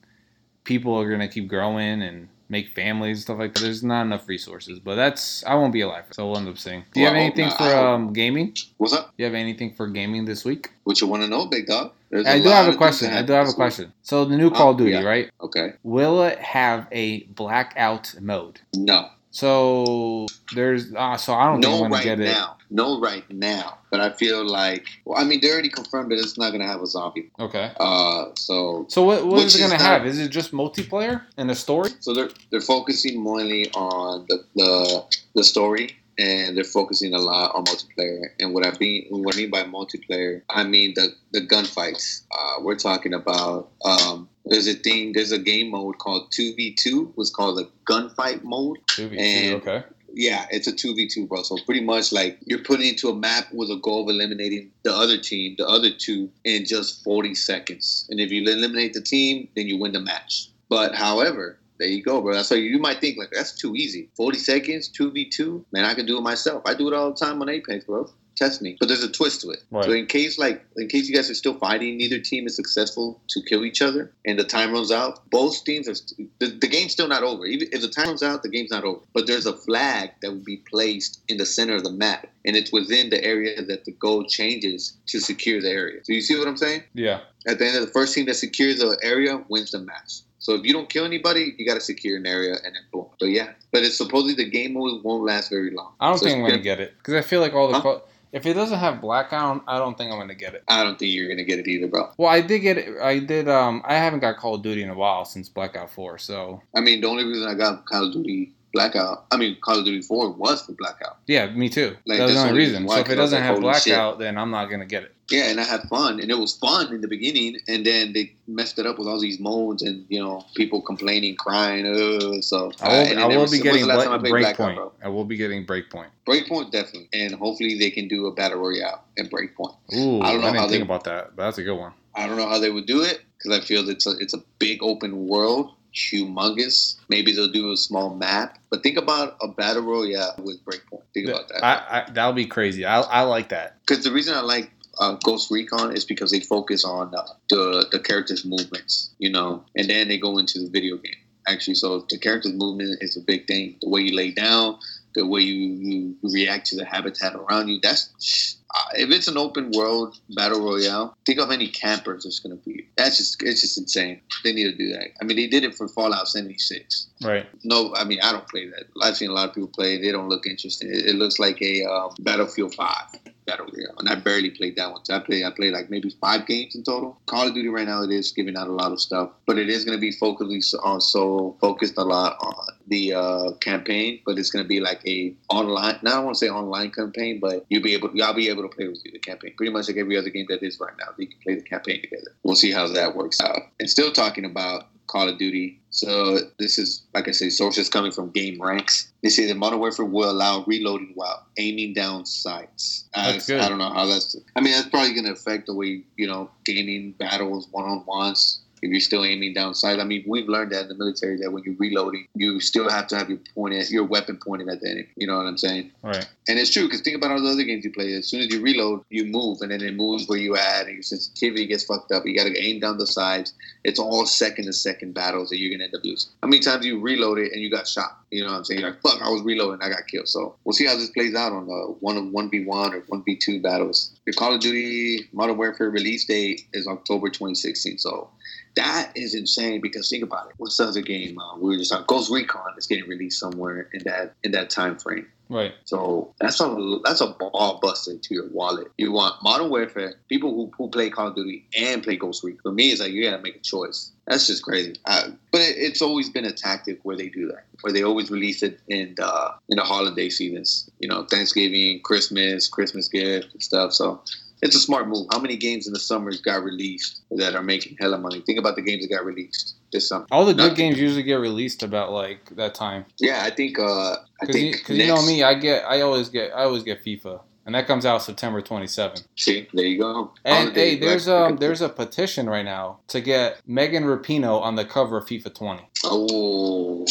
people are going to keep growing and make families and stuff like that. There's not enough resources, but that's I won't be alive, so we'll end up seeing. Do you Well, have anything not. for um, gaming? What's up? Do you have anything for gaming this week? What you want to know, big dog? There's I do have a question. I do have a question. So the new Call of Oh, Duty, yeah. right? Okay. Will it have a blackout mode? No. So there's uh, so I don't gonna right get it. now. No, right now. But I feel like, well, I mean, they already confirmed that it's not going to have a zombie. Okay. Uh, so So what what is it is gonna not- have? Is it just multiplayer and a story? So they're they're focusing mainly on the the, the story, and they're focusing a lot on multiplayer. And what I mean what I mean by multiplayer, I mean the the gunfights. Uh, we're talking about. Um, there's a thing. There's a game mode called two v two. What's called the gunfight mode. Two v And- Okay. Yeah, it's a two v two, bro. So pretty much like you're putting into a map with a goal of eliminating the other team, the other two, in just forty seconds. And if you eliminate the team, then you win the match. But however, there you go, bro. So you might think like that's too easy. Forty seconds, two v two. Man, I can do it myself. I do it all the time on Apex, bro. Test me. But there's a twist to it. Right. So in case like in case you guys are still fighting, neither team is successful to kill each other, and the time runs out. Both teams are st- the, the game's still not over. Even if the time runs out, the game's not over. But there's a flag that will be placed in the center of the map, and it's within the area that the goal changes to secure the area. So you see what I'm saying? Yeah. At the end of the first team that secures the area wins the match. So if you don't kill anybody, you got to secure an area and then boom. So yeah, but it's supposedly the game mode won't last very long. I don't So think I'm gonna get it because I feel like all the Huh? if it doesn't have blackout, I don't think I'm gonna get it. I don't think you're gonna get it either, bro. Well, I did get it. I did. Um, I haven't got Call of Duty in a while since Blackout Four. So I mean, the only reason I got Call of Duty Blackout, I mean Call of Duty Four was for Blackout. yeah, me too. Like, that was that's the only reason So if it doesn't like, have holy shit. blackout, then I'm not gonna get it. Yeah, and I had fun, and it was fun in the beginning, and then they messed it up with all these moans and you know people complaining, crying. Uh, so I will, uh, I will was- be getting the last time I Bla- played Blackout, Breakpoint. I will be getting Breakpoint. Breakpoint definitely, and hopefully they can do a battle royale in Breakpoint. Ooh, I I, don't know didn't how think they- about that, but that's a good one. I don't know how they would do it because I feel it's a it's a big open world, humongous. Maybe they'll do a small map, but think about a battle royale with Breakpoint. Think about that. I, I, that'll be crazy. I, I like that. Because the reason I like uh, Ghost Recon is because they focus on uh, the the characters' movements, you know, and then they go into the video game. Actually, so the character's movement is a big thing. The way you lay down, the way you, you react to the habitat around you. That's uh, if it's an open world battle royale. Think of how many campers it's going to be. That's just it's just insane. They need to do that. I mean, they did it for Fallout 76 Right. no, I mean I don't play that. I've seen a lot of people play. They don't look interesting. It, it looks like a um, Battlefield Five battle royale, and I barely played that one. So I play I played like maybe five games in total. Call of Duty right now it is giving out a lot of stuff, but it is going to be focused on so focused a lot on the uh, campaign. But it's going to be like a online. Not I want to say online campaign, but you'll be able y'all be able to play with you the campaign. Pretty much like every other game that is right now. You can play the campaign together. We'll see how that works out. And still talking about Call of Duty. So this is, like I say, sources coming from Game Ranks. They say that Modern Warfare will allow reloading while aiming down sights. I, That's good. I don't know how that's. I mean, that's probably going to affect the way you know gaming battles one on ones. If you're still aiming down sight, I mean, we've learned that in the military that when you're reloading, you still have to have your point at, your weapon pointed at the enemy. You know what I'm saying? Right. And it's true because think about all the other games you play. As soon as you reload, you move, and then it moves where you at, and your sensitivity gets fucked up. You got to aim down the sides. It's all second to second battles that you're gonna end up losing. How many times you reload it and you got shot? You know what I'm saying? Like, fuck, I was reloading, I got killed. So we'll see how this plays out on the one of one v one or one v two battles. The Call of Duty Modern Warfare release date is October 2016. So that is insane because think about it. What's the other game? Uh, we were just on Ghost Recon is getting released somewhere in that in that time frame. Right. So that's a that's a ball buster to your wallet. You want Modern Warfare, people who, who play Call of Duty and play Ghost Recon. For me, it's like you gotta make a choice. That's just crazy. But it, it's always been a tactic where they do that, where they always release it in the in the holiday seasons. You know, Thanksgiving, Christmas, Christmas gift and stuff. So it's a smart move. How many games in the summers got released that are making hella money? Think about the games that got released this summer. All the good games usually get released about like that time. Yeah, I think. Uh, I Because think you, 'cause you know me, I get, I always get, I always get FIFA, and that comes out September 27th. See, there you go. And Holiday, hey, there's um, there's a petition right now to get Megan Rapinoe on the cover of FIFA 20. Oh.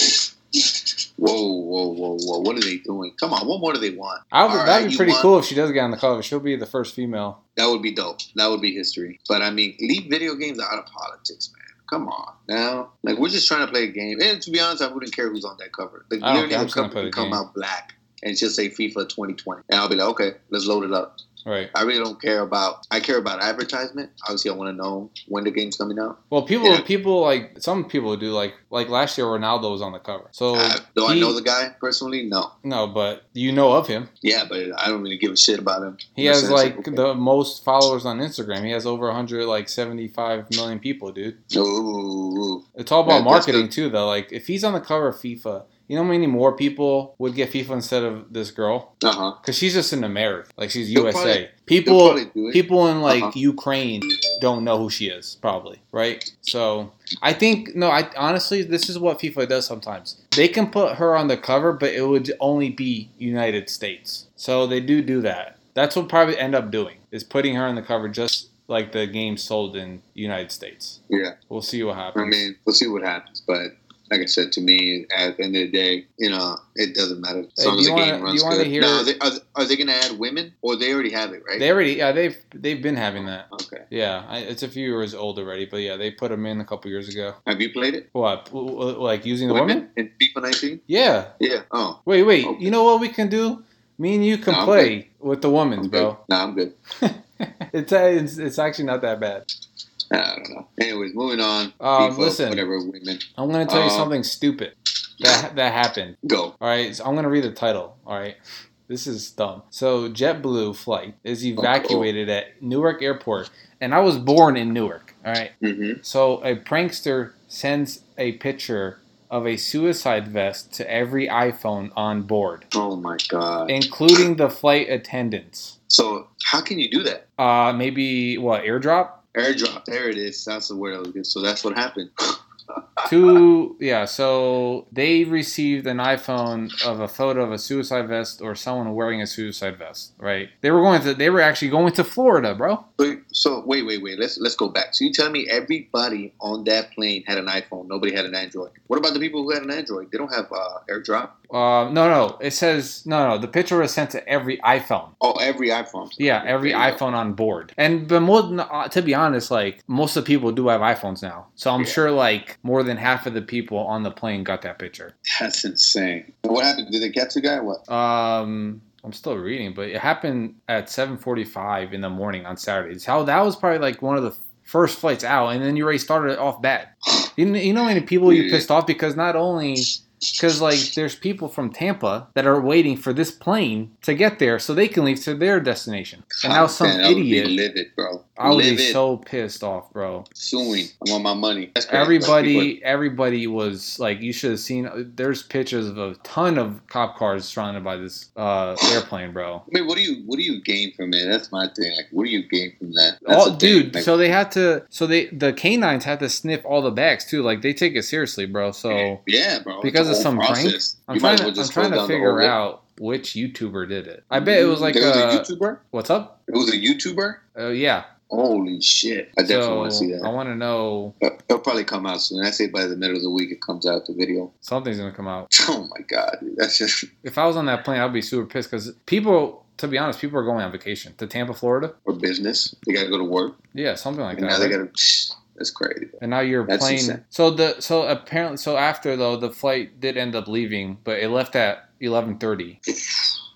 Whoa, whoa, whoa, whoa. What are they doing? Come on, what more do they want? I would, All that'd right, be pretty want- cool if she does get on the cover. She'll be the first female. That would be dope. That would be history. But I mean, leave video games out of politics, man. Come on now. Like, we're just trying to play a game. And to be honest, I wouldn't care who's on that cover. Like, literally, the cover can come game. out black and just say FIFA 2020. And I'll be like, okay, let's load it up. Right. I really don't care about, I care about advertisement. Obviously, I want to know when the game's coming out. Well, people, Yeah. people like some people do like like last year Ronaldo was on the cover. So Uh, do I know the guy personally? No. no, but you know of him. Yeah, but I don't really give a shit about him. He has like okay. the most followers on Instagram. He has over 100 like 75 million people, dude. Ooh, It's all about Yeah, marketing too, though. Like if he's on the cover of FIFA, you know how many more people would get FIFA instead of this girl? uh huh. Because she's just an American, like she's They'll USA. probably- people, probably do it. people in like Uh-huh. Ukraine don't know who she is, probably, right? So I think no, I honestly, this is what FIFA does sometimes. They can put her on the cover, but it would only be United States. So they do do that. That's what probably end up doing is putting her on the cover, just like the game sold in United States. Yeah. We'll see what happens. I mean, we'll see what happens. But like I said, to me, at the end of the day, you know, it doesn't matter as long as you the wanna- game runs good. hear- now, are they, are, are they going to add women, or they already have it, right? They already, yeah, they've they've been having that. okay. Yeah, I, it's a few years old already, but yeah, they put them in a couple years ago. Have you played it? What, like using the women? in FIFA 19? Yeah. Yeah. Oh. Wait, wait. Okay. You know what we can do? Me and you can No, play with the women's, bro. Nah, I'm good. it's, uh, it's it's actually not that bad. I don't know. Anyways, moving on. Um, FIFA, listen. Whatever, women. I'm gonna tell you Uh, something stupid that that happened. Go. All right, so I'm gonna read the title. All right, this is dumb. So JetBlue flight is evacuated at Newark Airport, and I was born in Newark. All right. Mm-hmm. So a prankster sends a picture of a suicide vest to every iPhone on board, Oh, my God. including the flight attendants. So how can you do that? Uh, maybe what airdrop? Airdrop. There it is. That's the word I was looking. So that's what happened. Two, yeah. So they received an iPhone of a photo of a suicide vest or someone wearing a suicide vest. Right? They were going to. They were actually going to Florida, bro. So, so wait, wait, wait. Let's let's go back. So you tell me everybody on that plane had an iPhone. Nobody had an Android. What about the people who had an Android? They don't have uh, AirDrop. Uh, no, no. It says no, no. The picture was sent to every iPhone. Oh, every iPhone. Yeah, every go. iPhone on board. And but more, uh, to be honest, like most of the people do have iPhones now. So I'm Yeah. sure like more than half of the people on the plane got that picture. That's insane. What happened? Did they catch the guy? or What? Um, I'm still reading, but it happened at 7:45 in the morning on Saturday. How that was probably like one of the first flights out, and then you already started off bad. You know how many people you pissed off because not only because like there's people from Tampa that are waiting for this plane to get there so they can leave to their destination, and now some I idiot. livid, bro. I would livid. be so pissed off, bro. suing. I want my money. That's crazy, bro. People Everybody, everybody was like, you should have seen. There's pictures of a ton of cop cars surrounded by this uh, airplane, bro. I mean, what do you what do you gain from it? That's my thing. Like, what do you gain from that? That's Oh, dude. Like, so they had to. So they the canines had to sniff all the bags too. Like they take it seriously, bro. So yeah, bro. because it's of a whole some prank. I'm You trying to. well I'm trying to figure out which YouTuber did it. I bet it was like there was uh, a YouTuber. what's up? It was a YouTuber. Uh, yeah. Holy shit! I definitely so want to see that. I want to know It'll probably come out soon. I say by the middle of the week it comes out the video. something's gonna come out. Oh my god, dude. that's just If I was on that plane, I'd be super pissed because people. To be honest, people are going on vacation to Tampa, Florida. for business. They gotta go to work, Yeah, something like and that. now they gotta. That's crazy. And now you're That's playing. insane. So the so apparently so after though the flight did end up leaving, but it left at eleven thirty.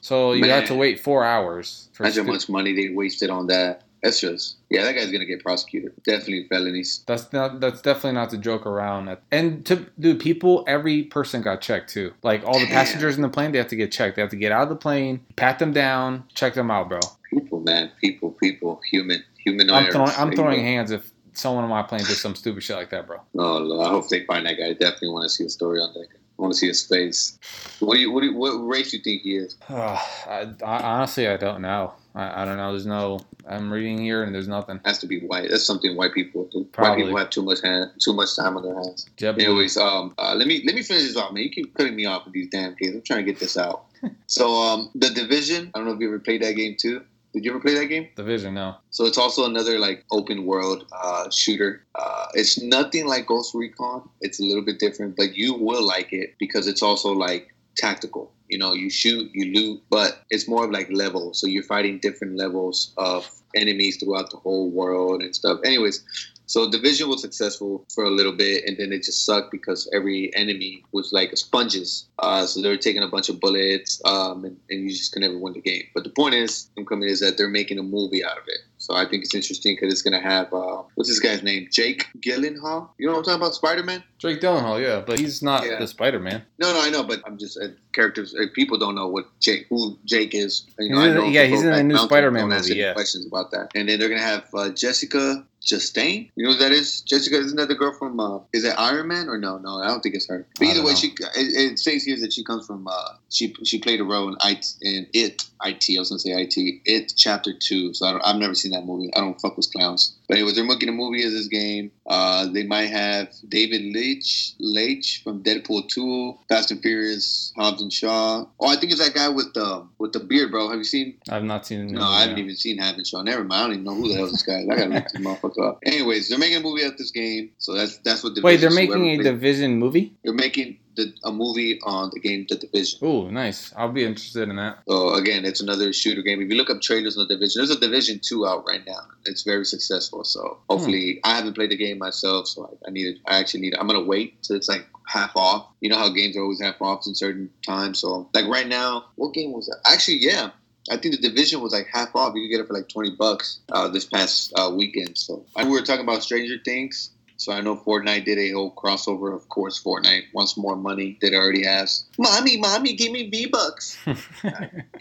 So you had to wait four hours for. Imagine how much money they wasted on that. That's just yeah. That guy's gonna get prosecuted. Definitely felonies. That's not. That's definitely not to joke around. And to dude, people, every person got checked too. Like all the Damn. passengers in the plane, they have to get checked. They have to get out of the plane, pat them down, check them out, bro. People, man. People, people. Human, human I'm throwing. I'm throwing hands if someone on my plane did some stupid shit like that, bro. Oh, Lord, I hope they find that guy. I definitely want to see a story on that guy. I want to see his face. What do you? What, do you, what race you think he is? I, I, honestly, I don't know. I, I don't know. There's no. I'm reading here and there's nothing. Has to be white. That's something white people do. White people have too much hand, too much time on their hands. Jeb- Anyways, um, uh, let me let me finish this off, man. You keep cutting me off with these damn games. I'm trying to get this out. so, um, the division. I don't know if you ever played that game too. Did you ever play that game? Division, no. So it's also another like open world uh, shooter. Uh, it's nothing like Ghost Recon. It's a little bit different, but you will like it because it's also like tactical. You know, you shoot, you loot, but it's more of like levels. So you're fighting different levels of enemies throughout the whole world and stuff. Anyways, so Division was successful for a little bit, and then it just sucked because every enemy was like sponges. Uh, so they were taking a bunch of bullets, um, and, and you just could never win the game. But the point is, I'm coming is that they're making a movie out of it. So I think it's interesting because it's gonna have uh, what's this guy's name? Jake Gyllenhaal. You know what I'm talking about? Spider Man. Jake Gyllenhaal, yeah, but he's not Yeah. the Spider Man. No, no, I know, but I'm just uh, characters. People don't know what Jake, who Jake is. You know, He's I in yeah, he's in the new Spider-Man movie, yeah. questions about that. And then they're gonna have uh, Jessica Chastain. You know who that is? Jessica isn't that the girl from? Uh, is it Iron Man or no? No, I don't think it's her. But either way, know. she it, it says here that she comes from. Uh, she she played a role in it in it it. I was gonna say it it chapter two. So I don't, I've never seen that movie. I don't fuck with clowns. But anyways, they're making a movie of this game. Uh, they might have David Leitch Leitch from Deadpool two, Fast and Furious, Hobbs and Shaw. Oh, I think it's that guy with the with the beard, bro. Have you seen? I've not seen. No, I haven't even seen Hobbs and Shaw. Never mind. I don't even know who the hell this guy is. I gotta look this motherfucker up. Anyways, they're making a movie of this game, so that's that's what. Wait, they're making a Division movie? They're making the, a movie on the game The Division. Oh, nice. I'll be interested in that. So again, it's another shooter game. If you look up trailers on the Division, there's a Division two out right now. It's very successful. So hopefully, I haven't played the game myself, so I, I need it. I actually need. it. I'm gonna wait till it's like half off. You know how games are always half off in certain times. So like right now, what game was that? Actually, yeah. I think the division was like half off. You could get it for like twenty bucks uh, this past uh, weekend. So we were talking about Stranger Things. So I know Fortnite did a whole crossover. Of course, Fortnite wants more money that it already has. Mommy, mommy, give me V bucks.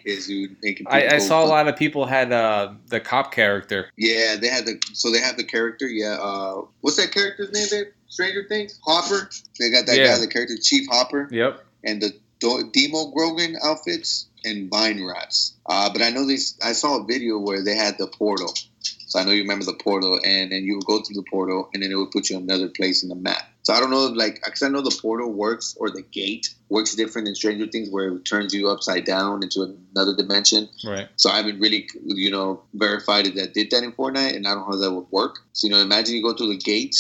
Kids who making I, I saw a lot of people had uh, the cop character. Yeah, they had the so they have the character. Yeah, uh, what's that character's name? There, Stranger Things, Hopper. They got that Yeah. guy, the character Chief Hopper, Yep. and the Do- Demogorgon outfits. and vine wraps. Uh, but I know these. I saw a video where they had the portal. So I know you remember the portal, and then you would go through the portal, and then it would put you in another place in the map. So I don't know, like, because I know the portal works or the gate works different in Stranger Things, where it turns you upside down into another dimension. Right. So I haven't really, you know, verified if that did that in Fortnite, and I don't know how that would work. So you know, imagine you go through the gate,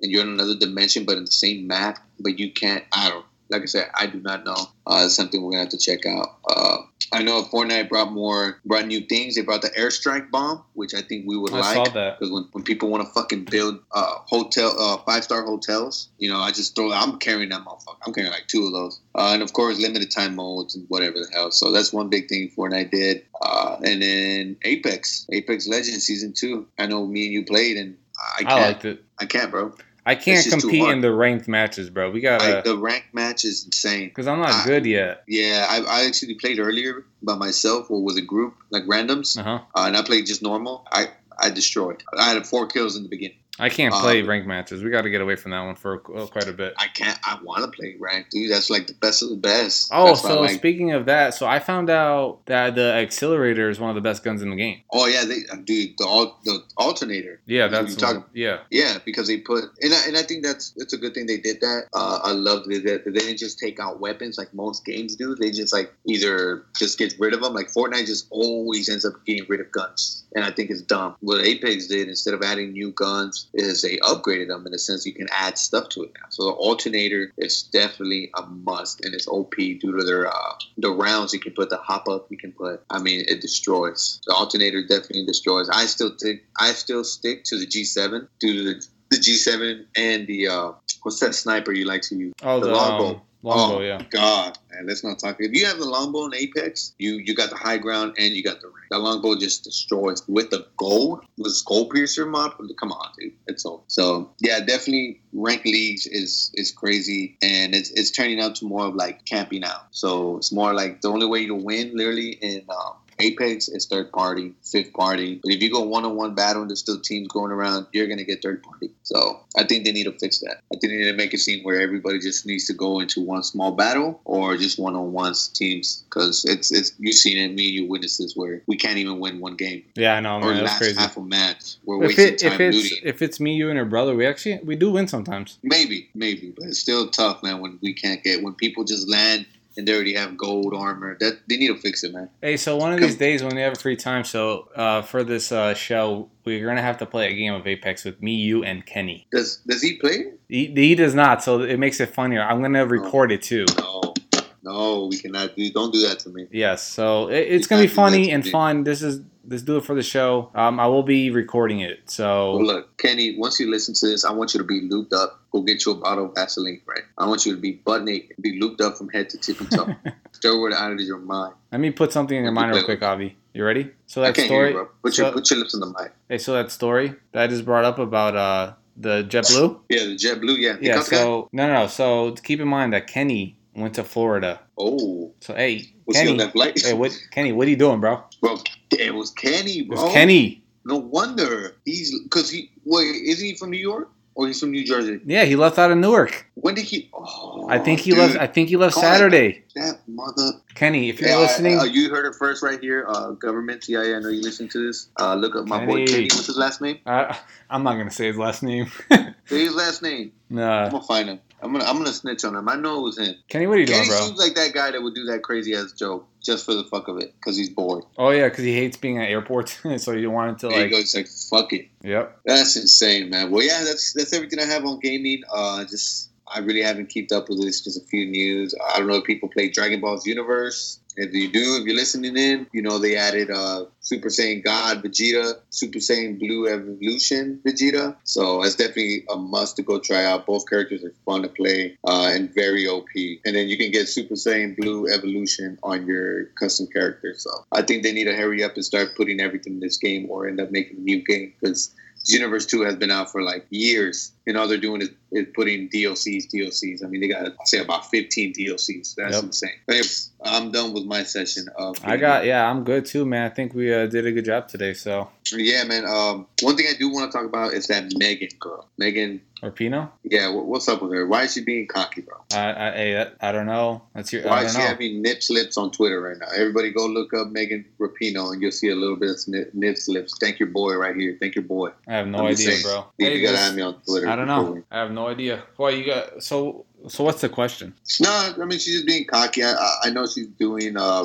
and you're in another dimension, but in the same map, but you can't. I don't. Like I said, I do not know. Uh, it's something we're gonna have to check out. Uh, I know Fortnite brought more, brought new things. They brought the airstrike bomb, which I think we would I like. saw that. Because when, when people want to fucking build uh, hotel, uh, five star hotels, you know, I just throw. I'm carrying that motherfucker. I'm carrying like two of those, uh, and of course limited time modes and whatever the hell. So that's one big thing Fortnite did. Uh, and then Apex, Apex Legends season two. I know me and you played, and I I, can't. liked it. I can't, bro. I can't It's just too compete in the ranked matches, bro. We gotta the rank match is insane. because I'm not I- good yet. Yeah, I, I actually played earlier by myself or with a group like randoms, Uh huh. uh, and I played just normal. I I destroyed. I had four kills in the beginning. I can't Um, play ranked matches. We got to get away from that one for uh, quite a bit. I can't. I want to play rank, dude. That's like the best of the best. Oh, That's so like- speaking of that, so I found out that the accelerator is one of the best guns in the game. oh yeah, they dude the the alternator. Yeah, That's what that's talking- yeah. Yeah, because they put and I, and I think that's it's a good thing they did that. Uh, I love that that they didn't just take out weapons like most games do. They just like either just get rid of them. Like Fortnite just always ends up getting rid of guns, and I think it's dumb. What Apex did instead of adding new guns is they upgraded them in a sense you can add stuff to it now. So the alternator is definitely a must, and it's OP due to their uh, the rounds you can put, the hop up you can put. I mean, it destroys. The alternator definitely destroys. I still think I still stick to the G7 due to the, the G7 and the uh, what's that sniper you like to use? Oh, The the, longbow. um, longbow, Oh, yeah. God, man, let's not talk. If you have the longbow and Apex, you you got the high ground and you got the range. That longbow just destroys with the gold, with skull piercer mod. Come on, dude, it's over. So yeah, definitely rank leagues is is crazy, and it's it's turning out to more of like camping out. So it's more like the only way to win, literally in. Um, Apex is third party, fifth party. But if you go one on one battle and there's still teams going around, you're gonna get third party. So I think they need to fix that. I think they need to make it seem where everybody just needs to go into one small battle or just one on ones teams because it's it's you've seen it. Me and you witnesses where we can't even win one game Yeah, I know, or man. That's last crazy. half a match. We're If wasting it if time it's looting. if it's me, you, and your brother, we actually we do win sometimes. Maybe, maybe, but it's still tough, man. When we can't get when people just land and they already have gold armor, that they need to fix it, man. Hey, so one of these days when we have free time, so uh, for this uh, show, we're gonna have to play a game of Apex with me, you, and Kenny. Does does he play? He, he does not, so it makes it funnier. I'm gonna record it too. No, no, we cannot do. Don't do that to me. Yes, so it, it's You gonna be funny and fun. This is let's do it for the show. Um, I will be recording it. So Well, look, Kenny, once you listen to this, I want you to be looped up. Go get you a bottle of Vaseline, right? I want you to be butt naked, be looped up from head to tippy toe. Stir it out of your mind. let me put something in your mind real quick, Avi. You ready? So that story. you. Put so- your put your lips on the mic. Hey, so that story that I just brought up about uh the JetBlue. Yeah, the JetBlue. Yeah. Yeah. Guy? So no, no, no. So keep in mind that Kenny went to Florida. Oh, So hey, was he on Kenny. that flight? Hey, what? Kenny, what are you doing, bro? bro, it was Kenny, bro. It bro. was Kenny. No wonder he's because he. Wait, isn't he from New York or he's from New Jersey? Yeah, he left out of Newark. When did he? Oh, I think he dude, left. I think he left Call him. Saturday. That mother. Kenny, if you're Yeah, listening, uh, you heard it first right here. Uh, government TIA. I know you listen to this. Uh, look up my boy Kenny. Kenny. What's his last name? I, I'm not gonna say his last name. Say his last name. Nah. I'm gonna find him. I'm gonna I'm gonna snitch on him. I know it was him. Kenny, what are you doing, Kenny bro? seems like that guy that would do that crazy ass joke just for the fuck of it because he's bored. Oh yeah, because he hates being at airports, so you wanted to There he like. goes like fuck it. Yep. That's insane, man. Well, yeah, that's that's everything I have on gaming. Uh, just I really haven't kept up with this. Just a few news. I don't know if people play Dragon Ball Xenoverse. If you do, if you're listening in, you know they added uh, Super Saiyan God Vegeta, Super Saiyan Blue Evolution Vegeta. So that's definitely a must to go try out. Both characters are fun to play uh, and very OP. And then you can get Super Saiyan Blue Evolution on your custom character. So I think they need to hurry up and start putting everything in this game or end up making a new game because Xenoverse Two has been out for like years, and all they're doing is, is putting DLCs, DLCs. I mean, they got I say about fifteen DLCs. That's Yep. insane. But if I'm done with my session of. I got yeah, I'm good too, man. I think we uh, did a good job today. So Yeah, man. Um, one thing I do want to talk about is that Megan girl. Megan, or Pino, yeah, wh- what's up with her? Why is she being cocky, bro? I I, hey, I don't know. That's your Why I is don't she know. having nip slips on Twitter right now? Everybody go look up Megan Rapinoe and you'll see a little bit of snip, nip slips. Thank your boy right here. Thank your boy. I have no I'm idea, saying, bro. You, Hey, you gotta this- have me on Twitter. I don't know. I have no idea. Why you got so so? What's the question? No, I mean she's just being cocky. I, I- I know she's doing uh,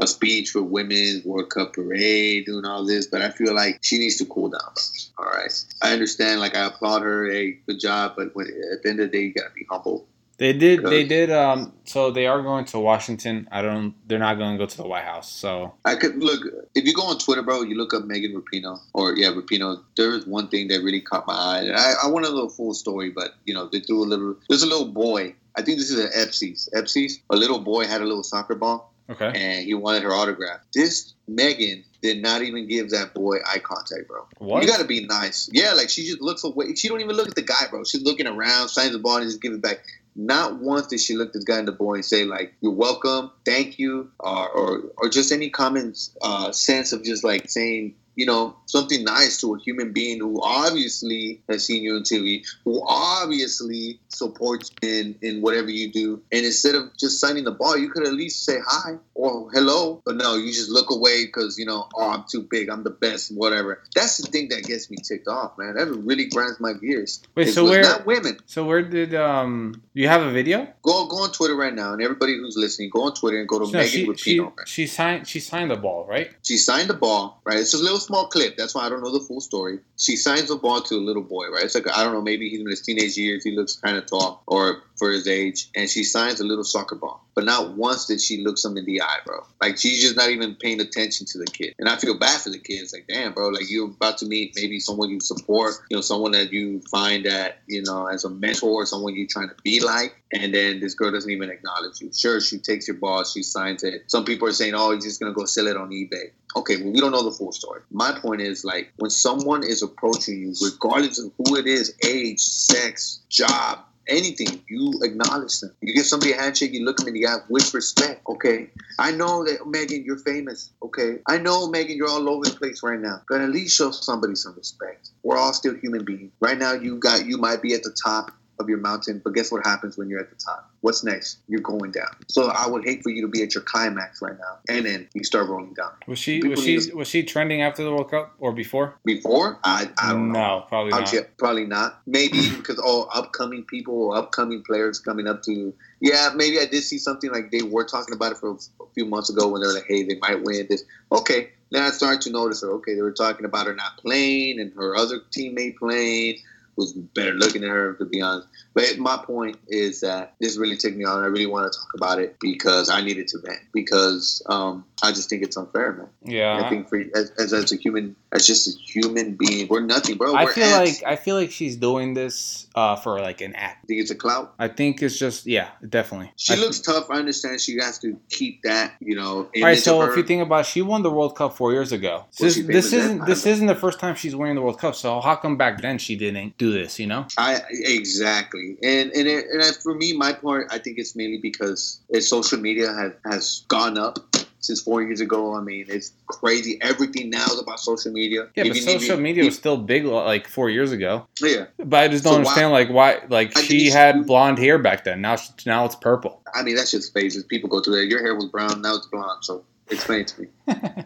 a speech for Women's World Cup parade, doing all this, but I feel like she needs to cool down. All right, I understand. Like I applaud her. Hey, good job. But when, at the end of the day, you gotta be humble. They did. They did. Um. So they are going to Washington. I don't. They're not going to go to the White House. So I could look if you go on Twitter, bro. You look up Megan Rapinoe or yeah, Rapinoe. There is one thing that really caught my eye. And I, I want to know the full story, but you know they threw a little. There's a little boy. I think this is an Epsi's. Epsi's. A little boy had a little soccer ball okay. and he wanted her autograph. This Megan did not even give that boy eye contact, bro. What? You got to be nice. Yeah, like she just looks away. She don't even look at the guy, bro. She's looking around, signs the ball, and just give it back. Not once did she look this guy in the boy and say like, "You're welcome, thank you," or or, or just any common uh, sense of just like saying. You know, something nice to a human being who obviously has seen you on TV, who obviously supports you in, in whatever you do. And instead of just signing the ball, you could at least say hi or hello. But no, you just look away because, you know, oh, I'm too big, I'm the best, whatever. That's the thing that gets me ticked off, man. That really grinds my gears. Wait, so where- Not women. So where did um? You have a video? Go go on Twitter right now, and everybody who's listening, go on Twitter and go to No, Megan she Rapinoe. she she signed she signed the ball, right? She signed the ball, right? It's a little small clip. That's why I don't know the full story. She signs the ball to a little boy, right? It's like, I don't know, maybe he's in his teenage years. He looks kind of tall or for his age. And she signs a little soccer ball. But not once did she look him in the eye, bro. Like, she's just not even paying attention to the kid. And I feel bad for the kid. It's like, damn, bro, like you're about to meet maybe someone you support, you know, someone that you find that, you know, as a mentor, someone you're trying to be like. And then this girl doesn't even acknowledge you. Sure, she takes your ball, she signs it. Some people are saying, oh, he's just going to go sell it on eBay. Okay, well, we don't know the full story. My point is, like, when someone is approaching you, regardless of who it is, age, sex, job, anything, you acknowledge them. You give somebody a handshake, you look them in the eye with respect, okay? I know that, Megan, you're famous, okay? I know, Megan, you're all over the place right now, but at least show somebody some respect. We're all still human beings. Right now, you got, you might be at the top of your mountain, but guess what happens when you're at the top? What's next? You're going down. So I would hate for you to be at your climax right now, and then you start rolling down. Was she People was she need was she trending after the World Cup or before? Before, I, I don't know. No, probably I'll not. probably not. Maybe because all upcoming people or upcoming players coming up to. Yeah, maybe I did see something like they were talking about it for a few months ago when they were like, "Hey, they might win this." Okay, then I started to notice her. Okay, they were talking about her not playing and her other teammate playing, who's better looking than her, to be honest. But my point is that this really took me on. I really want to talk about it because I needed to vent because um, I just think it's unfair, man. yeah. I think for as, as as a human, as just a human being, we're nothing, bro. I We're feel ants. like I feel like she's doing this uh, for like an act. I think it's a clout. I think it's just yeah, definitely. She I looks tough. I understand she has to keep that, you know. All right, so if you think about, it, she won the World Cup four years ago. Was This, this isn't this isn't the first time she's winning the World Cup. So how come back then she didn't do this? You know? I exactly, and and it, and for me, my part, I think it's mainly because it's social media has has gone up since four years ago. I mean, it's crazy. Everything now is about social media. Yeah, but Even- social media was still big like four years ago. Yeah, But I just don't So understand like why like I she had blonde hair back then. Now she- now it's purple. I mean that's just phases. People go through that. Your hair was brown, now it's blonde. So explain it to me.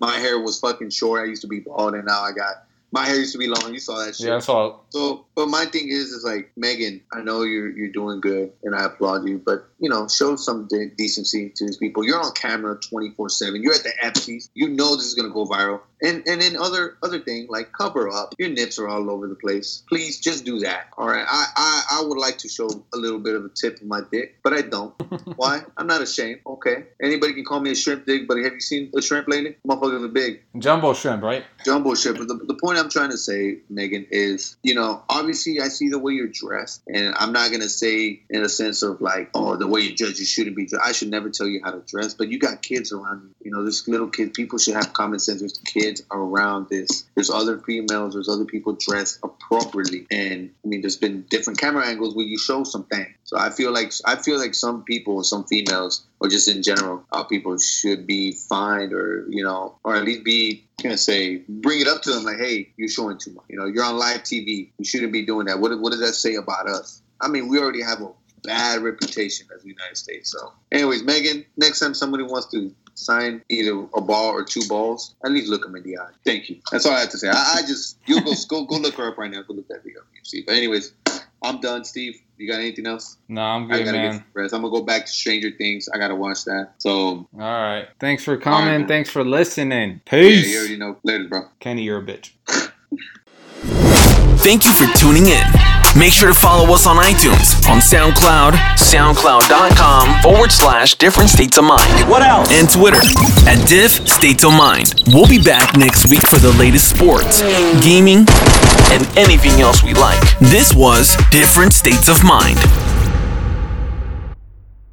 my hair was fucking short. I used to be bald, and now I got my hair used to be long. You saw that shit. Yeah, that's all. So, but my thing is, is like Megan. I know you're you're doing good, and I applaud you. But you know, show some de- decency to these people. You're on camera twenty four seven. You're at the Epsies. You know this is gonna go viral. And and then other other thing like cover up. Your nips are all over the place. Please just do that. All right. I I, I would like to show a little bit of a tip of my dick, but I don't. Why? I'm not ashamed. Okay. Anybody can call me a shrimp dick, but have you seen a shrimp lately? Motherfuckers are big Jumbo shrimp, right? jumbo shrimp. But the, the point I'm trying to say, Megan, is you know, obviously I see the way you're dressed, and I'm not gonna say in a sense of like, oh, the way you judge, you shouldn't be. I should never tell you how to dress, but you got kids around you. You know, there's little kids. People should have common sense. There's kids. Kids around this. There's other females, there's other people dressed appropriately, and I mean, there's been different camera angles where you show something. So I feel like I feel like some people, some females, or just in general, uh, people should be fined or you know, or at least be gonna say bring it up to them like, hey, you're showing too much. You know, you're on live TV. You shouldn't be doing that. What what does that say about us? I mean, we already have a bad reputation as the United States. So, anyways, Megan, next time somebody wants to sign either a ball or two balls, at least look them in the eye. Thank you. That's all I have to say. I, I just you go go go look her up right now. Go look that video up. See. But anyways, I'm done. Steve, you got anything else? No, I'm I good, gotta man. get some rest. I'm gonna go back to Stranger Things. I gotta watch that. So All right. Thanks for coming. All right. Thanks for listening. yeah, Peace. you already know. Later, bro. Kenny, you're a bitch. Thank you for tuning in. Make sure to follow us on iTunes, on SoundCloud, soundcloud.com forward slash different states of mind. What else? And Twitter at Diff States of Mind. We'll be back next week for the latest sports, gaming, and anything else we like. This was Different States of Mind.